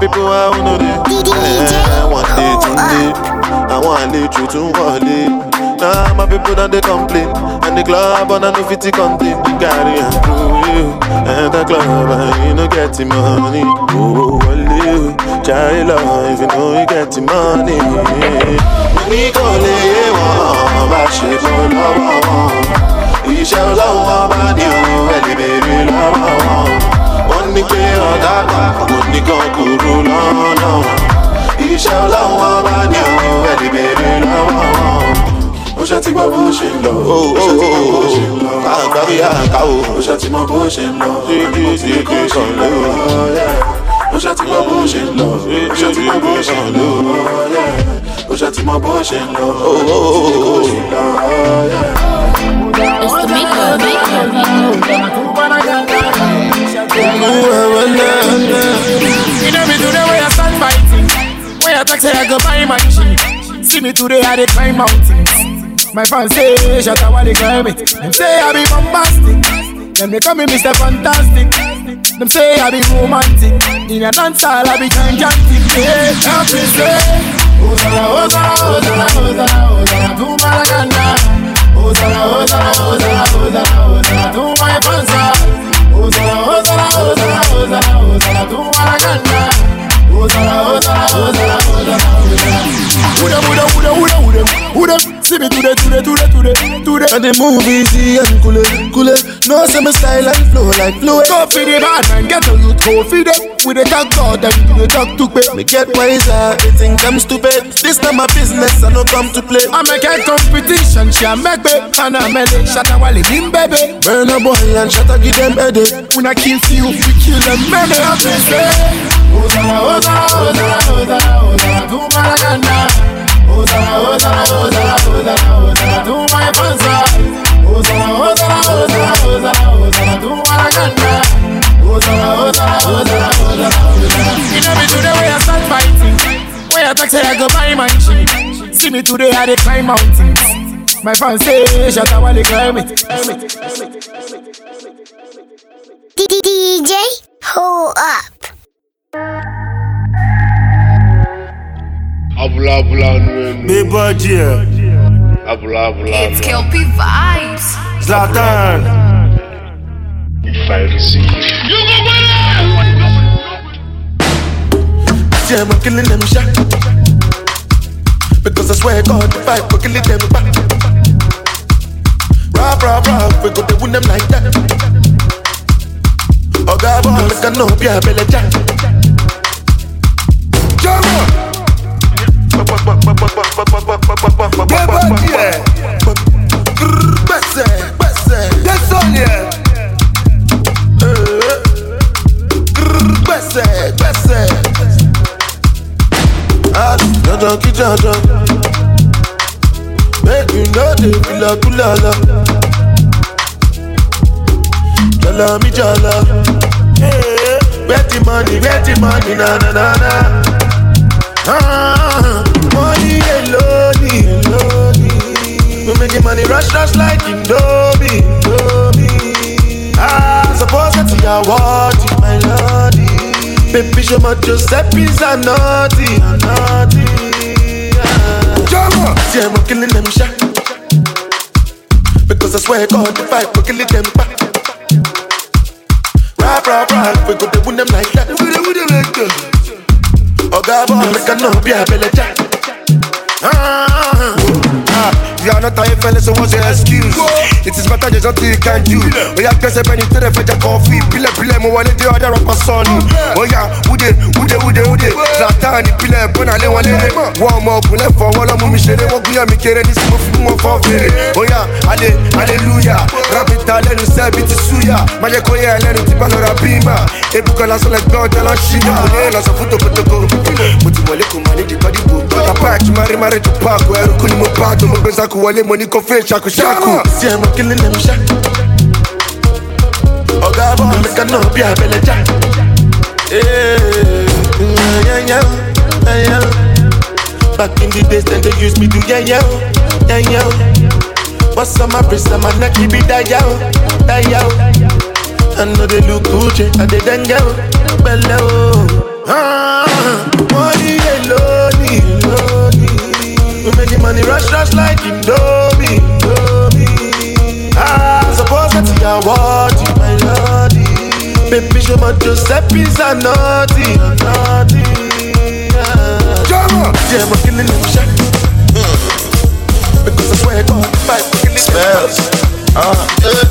People, I know it. I want day to live. I want it through to one Now my people done they complain. And the club on a no fifty contain The carry and through you. And the club and you no get the money. Oh, well you love if you know you get the money. Money kò lè yé eh, wọn Bá ṣe bọ́ lọ́wọ́. Wọn Iṣẹ́ ọlọ́wọ́ bá ní òun ẹ̀ lè béèrè lọ́wọ́. Wọ́n ní pé ọ̀gá kan kò ní kan kúrò lọ́nà Iṣẹ́ ọlọ́wọ́ bá ní òun ẹ̀ lè béèrè lọ́wọ́ wọn ó ṣe ti gbọ́ bó ṣe ń lọ. ó ó ó àgbà bí àká o. ó ṣe ti mọ bó ṣe ń lọ. dídí dídí kan ló. ó ṣe ti gbọ́ bó ṣe ń lọ. ó ṣe ti mọ bó ṣe ń lọ. ó ṣe ti mọ bó ṣe ń lọ. ó ó ó It's the maker, maker, You know me today where I stand fighting. When I talk say I go buy my shit. See me today I dey climb mountains. My fans say shut up while they climb it. Them say I be bombastic. Them they call me Mr. Fantastic. Them say I be romantic. In a dance hall I be gigantic. Yeah, me say. Hosanna, Hosanna, Hosanna, Hosanna, Hosanna to Malaganda. Hosanna, Hosanna, Hosanna, Hosanna, Hosanna to my fans. Hosanna, Hosanna, Hosanna, Hosanna to Malaganda. Hosanna, Hosanna, Hosanna, Hosanna, Hosanna. Who them, who them, who them, who them, who them, who them? See me today, today, today, today, today. And the move easy and cool, cool. No say my style and flow like flow. Go for the bad man, get a youth, go for them. With the talk God, them do the talk to pay. Me get wiser, they think I'm stupid. This not my business, I no come to play. I make a competition, she a make me, and I make it. Shut up while it in baby. Burna Boy and shut up, give them headache. When I kill you, we kill them, man. I Hosanna, Hosanna, Hosanna, Hosanna, Hosanna, to my know me today I start fighting. When I talk say I go buy my shit. See me today I dey climb mountains. My fans say shut up while they. Climb it. DJ, hold up. Abula abula nwe Big budget. Abula abula It's Kel-P Vibes. Zlatan. If I receive. You go See, I'm killing them shot. Because I swear God, if I go killing them back. Rah, rah, rah, we go to win them like that. Oh, God, boy, make a no, yeah, belly jack. No kulala. Jala mi jala. Where the money, where the money, na na na na. Ah, money alone, alone. We making money rush, rush like Indomie, Indomie. Ah, suppose that you are what my lordy. Baby, show my Giuseppe's a naughty, a naughty. Ah. See, I'm killing them shot. Because I swear God, if I go killing them back. Rap, rap, rap, we go to win them like that. We go to win them like that. Oh God, boy, make a no be a belly jack. Ah, You are not a fella, so what's your excuse? It is better there's nothing you can do. Oh yeah, guess when you tell the fetch a coffee, pile pile mo wale the other rapper son. Oh yeah, ude ude ude ude. Zlatan ni pile bona le wale. One more pule for wala mu mi shere wo guya mi kere ni simo fi mo fo fere. Oh yeah, ale hallelujah. Rap it ale nu se bi ti suya. Ma je ko ye ele nu ti ba lo rapima. Ebu kan laso le gbọn tẹ lọ ṣíya. Oye lọ sọ fún tokotoko. Mo ti máa ní di kọ́dí bò. Bàbá àti mari mari tó paako ẹrú kú ni mo pa tó mo gbé sáku wọlé mo ní kó fẹ́ ṣakuṣaku. See, I'm killing them shot. Oh God, boy, make a no be a belly jack. Yeah, yeah, yeah, yeah, yeah. Back in the days, then they used me to yeah, yeah, yeah, yeah. What's on my wrist and my neck, it that yeah, that yeah. I know they look Gucci, I did then yeah, bello. Ah, money alone. We making money rush, rush like Indomie. Ah, suppose that you are what you my lordy. Baby, show my Giuseppe's a naughty, a naughty. Jama, yeah, I'm killing them shot. Because I swear God, I killing spells. Ah, Listen.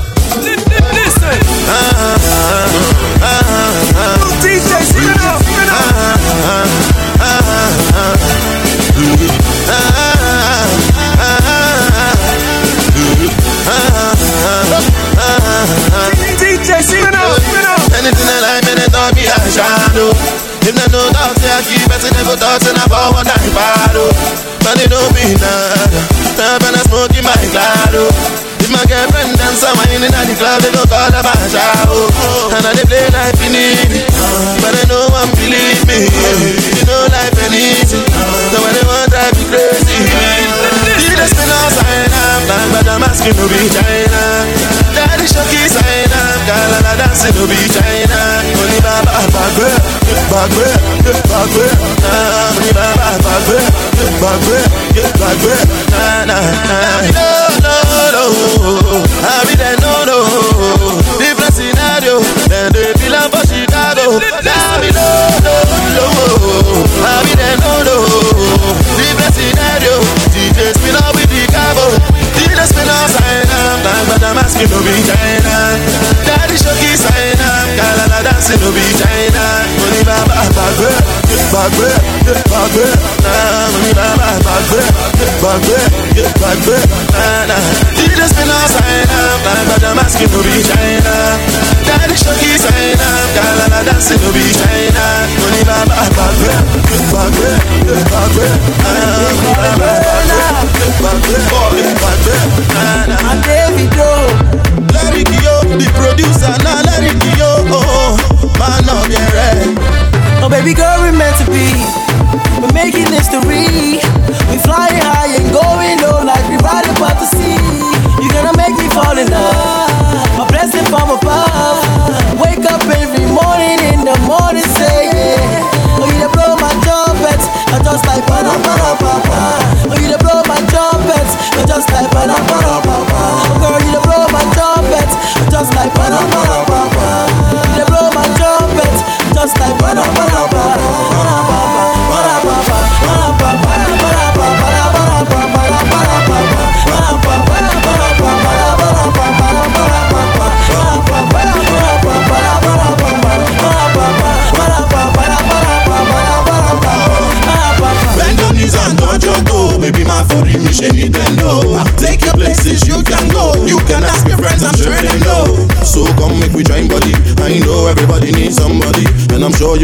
Ba ba. You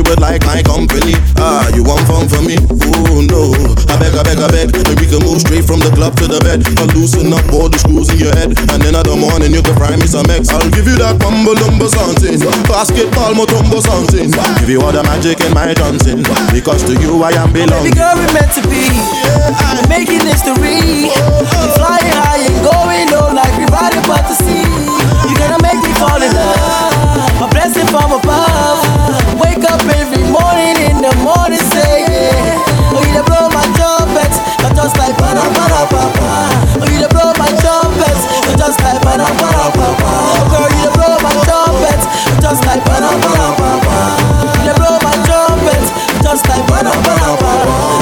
would like my company. Ah, you want fun from me? Oh no, I beg, I beg, I beg. Then we can move straight from the club to the bed. I'll loosen up all the screws in your head, and then in the morning you can fry me some eggs. I'll give you that mumbo number something, basketball Mutombo something. Give you all the magic in my Johnson, because to you I am belong. Baby girl, we meant to be. We're making history. We're flying high and going low like we riding about to sea. You're gonna make me fall in love. A blessing from above. Wake up every morning in the morning, say yeah. Oh, you dey blow my trumpet. You're just like para para papa. Oh, you dey blow my trumpet. You're just like para para papa. Oh, girl, you dey blow my trumpet. You're just like para para papa. You dey blow my trumpet. Just like para para papa.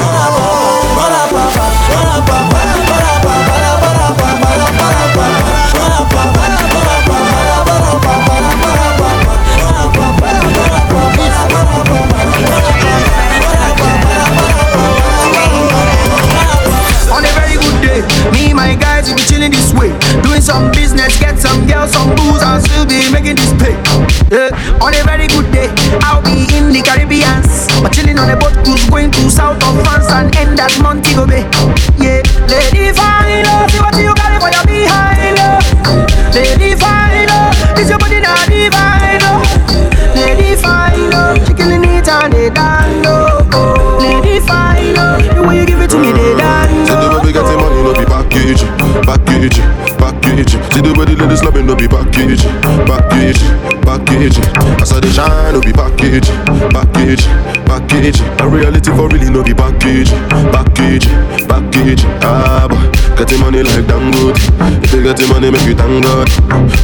Guys will be chilling this way. Doing some business, get some girls, some booze, and still be making this pay. Yeah. On a very good day, I'll be in the Caribbean. Or chilling on a boat cruise going to south of France and end at Montego Bay. Yeah, lady fine, love, see what you got for your behind, love. Lady fine, love, is your body not divine, love. Lady fine, love, she killing it and they dance, oh. Lady fine, love, the way you give it to me, they dance, See the way we getting money, no be package, package. See the way the ladies loving, no be package, package, package. I saw the shine, no be package, package, package. A reality for really, no be package, package, package. Ah, boy, getting money like Dangote. If you getting money, make you thank God.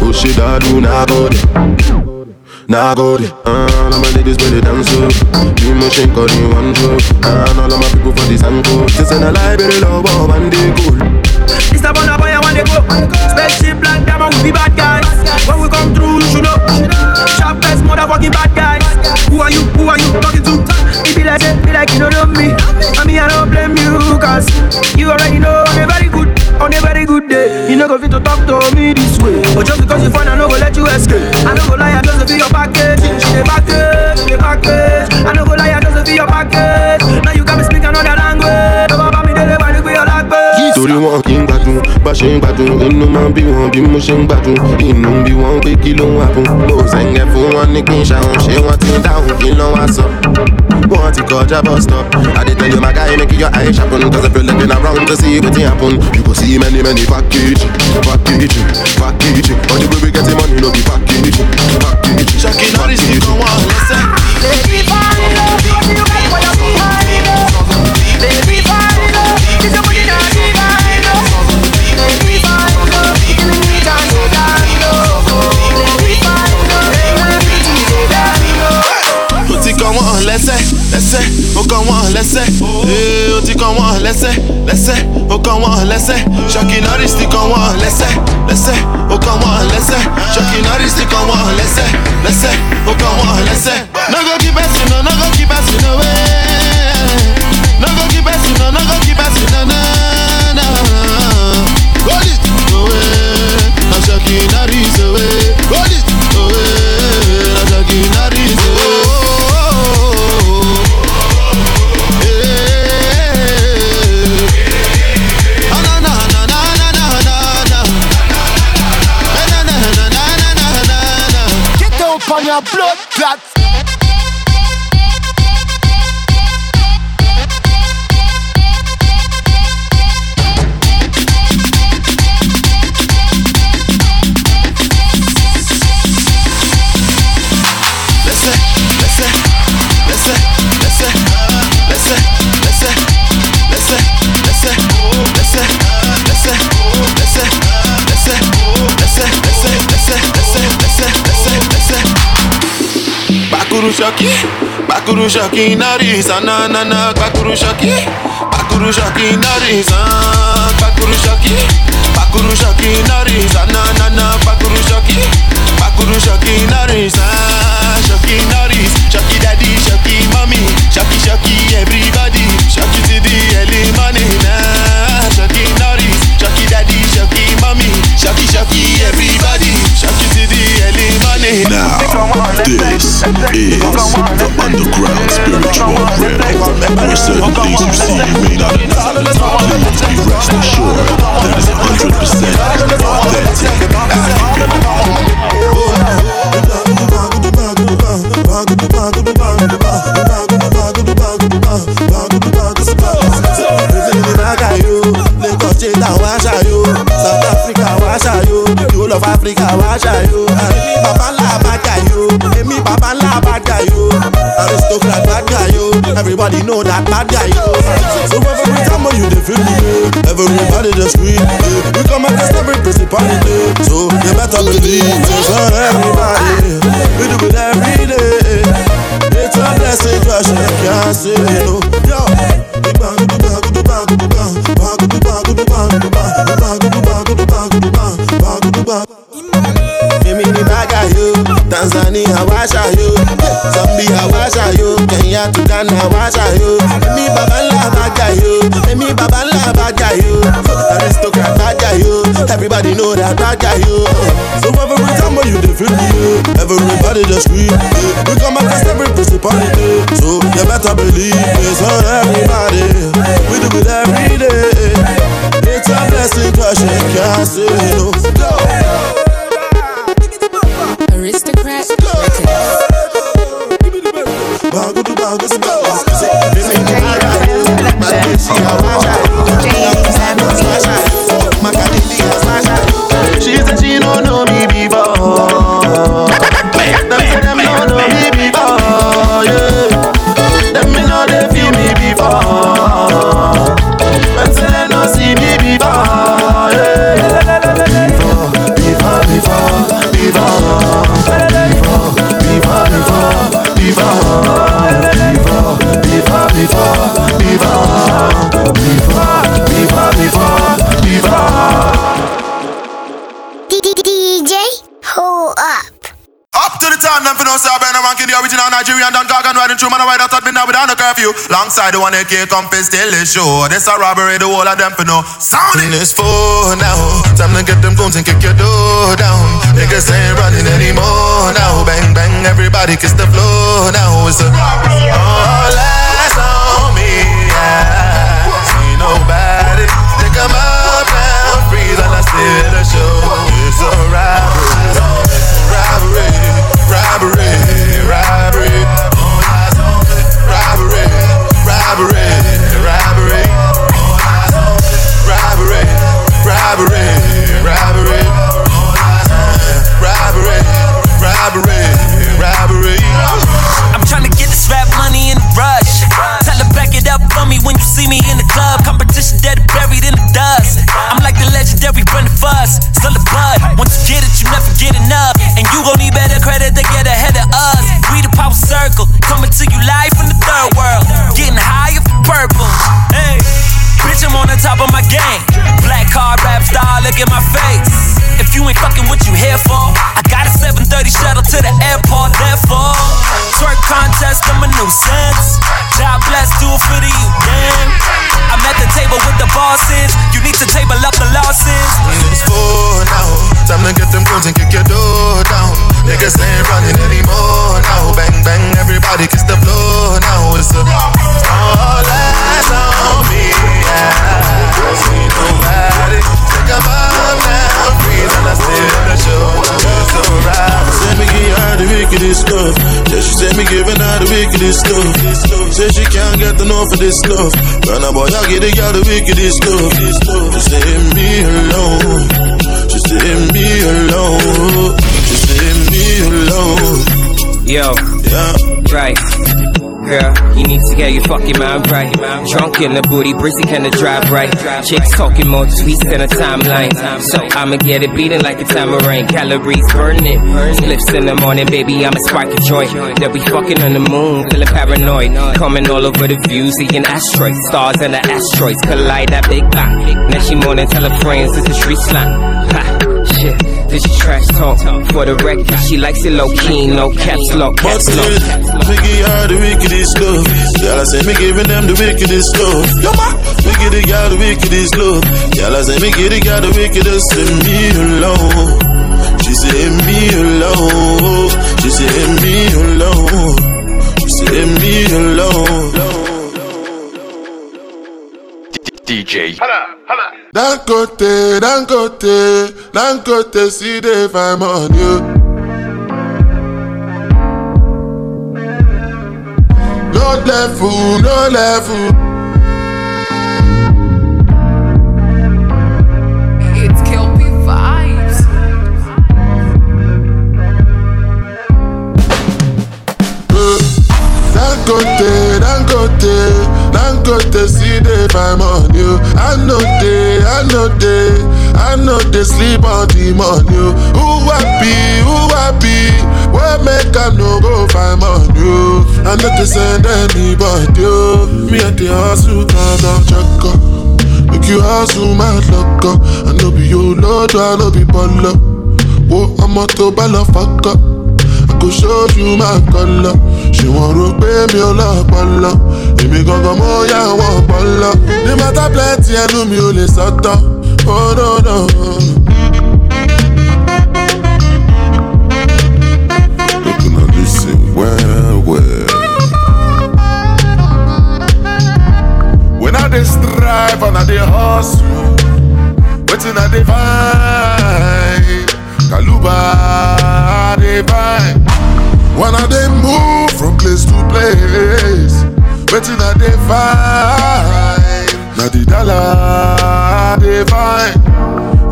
Oh shit, I do not good. Nah good, uh, all of my niggas better dance up You must shake all in one drop And all of my people for this angle This in a library love, oh, and they cool It's the Burna Boy, I want to go. Spaceship like diamond, we be bad guys. When we come through, you should know. Sharpest motherfucking bad guys. Who are you? Who are you talking to? It be like, be like you don't know me. I mean, I don't blame you, cause you already know on a very good, on a very good day. You know, go fit to talk to me this way. But just because you find, I know go let you escape. I know go lie, I just be your package. She the package, she the package. I know go lie, I just be your package. Now you got me speak another language. Torí wọn kì í gbádùn bá ṣe ń gbádùn inú máa ń bí wọn bí mo ṣe ń gbádùn inú ń bí wọn pé kí ló ń wà fún mo ṣẹ̀ǹgẹ̀ fún wọn ní kí n ṣàwọn ṣé wọ́n ti ń dáhùn kí ló wá sọ. wọ́n ti kọjá bus stop I dey tell you my guy make your eye sharpen cause if you looking around to see wetin happen you go see many many package package package but the way we getting money no be package package. ṣọ́kì náà rí sí kan wọ́n lẹ́sẹ̀. Lady fine, love, see what you got for your behind, love. Lady fine, love, is your body not divine, lẹ́sẹ̀. Ee ó ti kàn wọ́n lẹ́sẹ̀ lẹ́sẹ̀ ó kàn wọ́n lẹ́sẹ̀. Ṣọ́kì norris ti kàn wọ́n lẹ́sẹ̀ lẹ́sẹ̀ ó kàn wọ́n lẹ́sẹ̀. Ṣọ́kì norris ti kàn wọ́n lẹ́sẹ̀ lẹ́sẹ̀ ó kàn wọ́n lẹ́sẹ̀. no go keep person no no go keep person eh. away applaudit Bakurushaki, Bakurushaki nariz, ananana, Bakurushaki, Bakurushaki nariz, Bakurushaki, Bakurushaki nariz, ananana, Bakurushaki, Bakurushaki nariz, Shaki nariz, Shaki daddy, Shaki mommy, Shaki Shaki everybody, Shaki to the early morning, Shaki nariz, Shaki daddy, Shaki mommy, Shaki Shaki everybody, Shaki to the early morning. Now. This is the underground spiritual realm, where certain things you see you may not understand. Please be rest assured that it's 100% authentic Africa, watch out, you. The whole of Africa, watch out, you. Baba everybody know that bad guy so every time you dey feel me everybody dey scream we come against every principality so you better believe for everybody we do it every day. It's a blessing cause you can't say no yo. Tanzania wáṣà yo, Zambia wáṣà yo, Kenya to Ghana wáṣà yo. Èmi bàbá ńlá bàgà yo, èmi bàbá ńlá bàgà yo, aristocrat bàgà yo, everybody know that bàgà yo. So every time when you dey feel me, everybody just scream. We come against every principality, so you better believe it's on everybody. We do it every day. It's a blessing cause you can't say no. Go. Aristocrat She Nigerian Don Gargan riding through man, I ride out at midnight without no curfew. Longside the one can't come still is show. This a robbery, the whole of them for no sound in this phone now. Time to get them guns and kick your door down. Niggas ain't running anymore now. Bang bang, everybody kiss the floor now. It's a all eyes on me. Yeah. See nobody. Think I'm up now, freeze and I still the show. Twerk contest, I'm a nuisance. God bless, do it for the you. I'm at the table with the bosses. You need to table up the losses. It's four now. Oh. Time to get them guns and kick your door down. Niggas ain't running anymore now. Bang bang, everybody kiss the floor now. It's a all eyes on me. Yeah. Nobody. Think I'm up now, freeze and I still the show. It's alright. Said me give her the wickedest love. Yeah, she said me giving her the wickedest love. Said she can't get enough of this love. But now boy, I get the girl the wickedest love. She said me alone. She said me alone. She said me alone. Yo, Yeah. right. Girl, you need to get your fucking mind right. Drunk in the booty, breezy can the drive right. Chicks talking more tweets than a timeline. So I'ma get it beating like a tamarind. Calories burning. Spliffs in the morning, baby, I'ma spark a joint. They'll be fucking on the moon, feeling paranoid. Coming all over the views, seeing asteroids. Stars and the asteroids collide that big bang. Now she morning, tell her friends it's a street slang. Ha, shit, this trash talk for the record. She likes it low key, no caps lock. Caps lock. Biggie hard the wickedest love. Y'all say me giving them the wickedest love. Yo ma, we get it, y'all the wickedest love. Y'all say me get it, y'all the wickedest. Leave me alone. She said leave me alone. She said leave me alone. She said leave me alone. DJ. Hala, hala. D'un côté, d'un côté, d'un côté, si des femmes en Dieu. Nos lèvres, nos lèvres. D'un côté, d'un côté Dangote, Dangote, Dangote, see the vibe on oh. you. I know they, I know they, I know they sleep on the money. Oh. Who happy, who happy? What make I no go find on oh? you? I know they send anybody. oh. Me and the hustle, come down, check up. Make you hustle, my luck up. I know be your lord, I know be baller. Whoa, I'm a to baller, fuck up. Go show you my color. Ṣé wọ́n rò pé mi ò lọ́pọlọ? Èmi gangan mo yá wọn ọpọlọ. Ní mọ́tà plenty ẹnu mi ò lè sọ́tọ̀. Oh no no. Well well. When I strive and I dey hustle, wetin I dey find? Place to place, wetin I dey find? Na the dollar dey.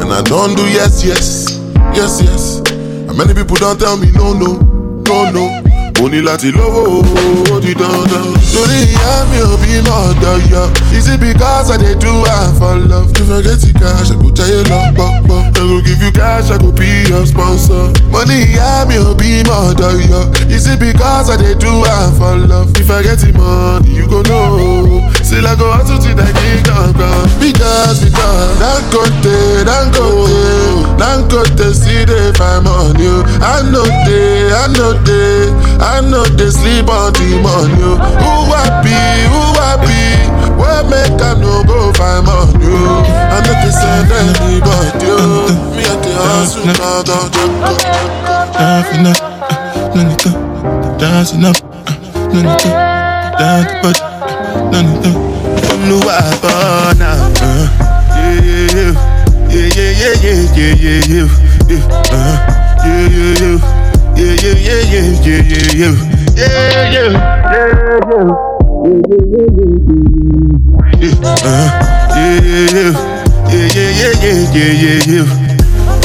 And I don't do yes, yes, yes, yes. And many people don't tell me no, no, no, no. Mo ní láti lówó ó di dandan. Torí ìyá mi ò bí mọ̀ ọ̀dọ̀ yọ. Is it because I dey do am for love? If I get the cash, I go jayé lọ pọ̀pọ̀. I go give you cash, I go be your sponsor. Mo ní ìyá mi ò bí mọ̀ ọ̀dọ̀ yọ. Is it because I dey do am for love? If I get the money, you go know. Still I go hustle till I get gangan. Because, because, Dangote, Dangote, Dangote see the find money. I know they, I know they, I know they sleep on the money. Who happy, who happy? Where make I no go find money? I know they send anybody. Me and the hustle, now don't joke. Dancing up, uh, no need to. Dancing up, no need to. Dance, but no need to. Olúwa bọ́nà.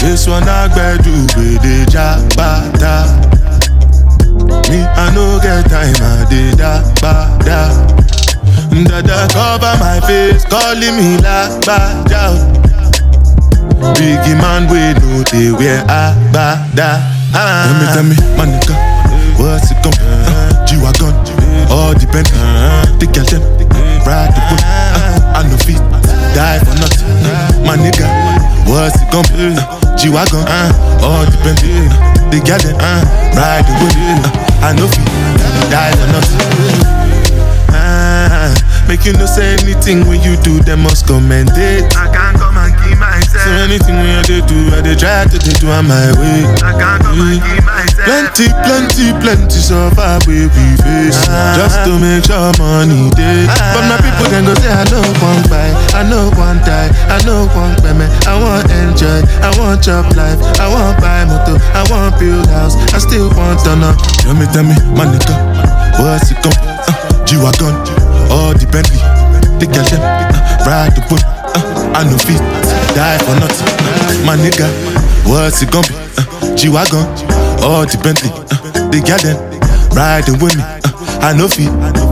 This one I gbẹ́dù gbèdè já pátá. Me, I no get time, I dey dá pátá. Dada cover my face, calling me like Baja. Biggie man, we know they wear agbada. Ah. Tell me, tell me, my nigga, what's it gon' uh, G-Wagon, all the Bentley, the girl them, ride the whip, uh, I no fit, die for nothing. Uh, my nigga, what's it gon' be? Uh, G-Wagon, uh, all Bentley, uh, the girl them, uh, ride the whip, uh, I no fit, die for nothing. Ah, make you no say anything when you do, they must commend it. I can't come and keep myself. So anything when I do, I dey try to dey do on my way. I can't come and keep myself. Plenty, plenty, plenty suffer we we face just to make sure money day. But my people then go say I know one buy, I know one die, I know one payment. I want enjoy, I want chop life, I want buy motor, I want build house, I still want to know. Tell me, tell me, my nigga, what's it gon' uh, G-Wagon, all the Bentley, the girl them, uh, ride the whip, uh, I no fit, die for nothing. Uh, my nigga, what's it gonna be? Uh, G-Wagon, all the Bentley, uh, the girl them, riding with me, uh, I no fit.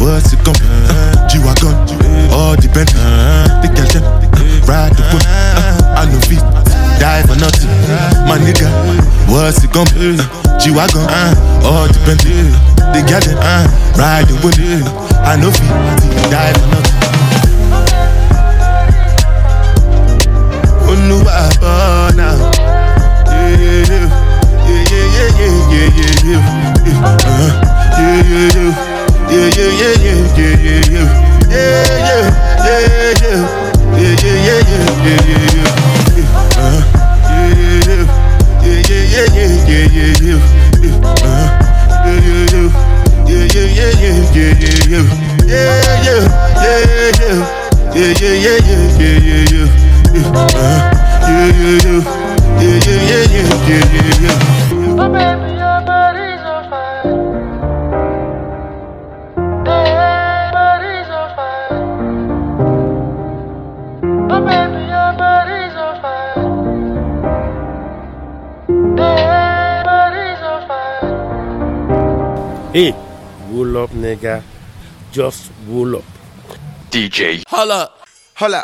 what's it come? be? G-Wagon, all depend. Uh, the cash ride the foot. I no fit, die for nothing. My nigga, what's it come? be? G-Wagon, uh, oh, all depend. The garden, uh, ride the wind. I no fit, die for nothing. Oh no, yeah, yeah, yeah, yeah, yeah. Baby, your body's on fire. Hey, body's on fire. Baby, your body's on fire. Hey, body's on fire. Hey, roll up, nigga. Just roll up. DJ. Holla, holla.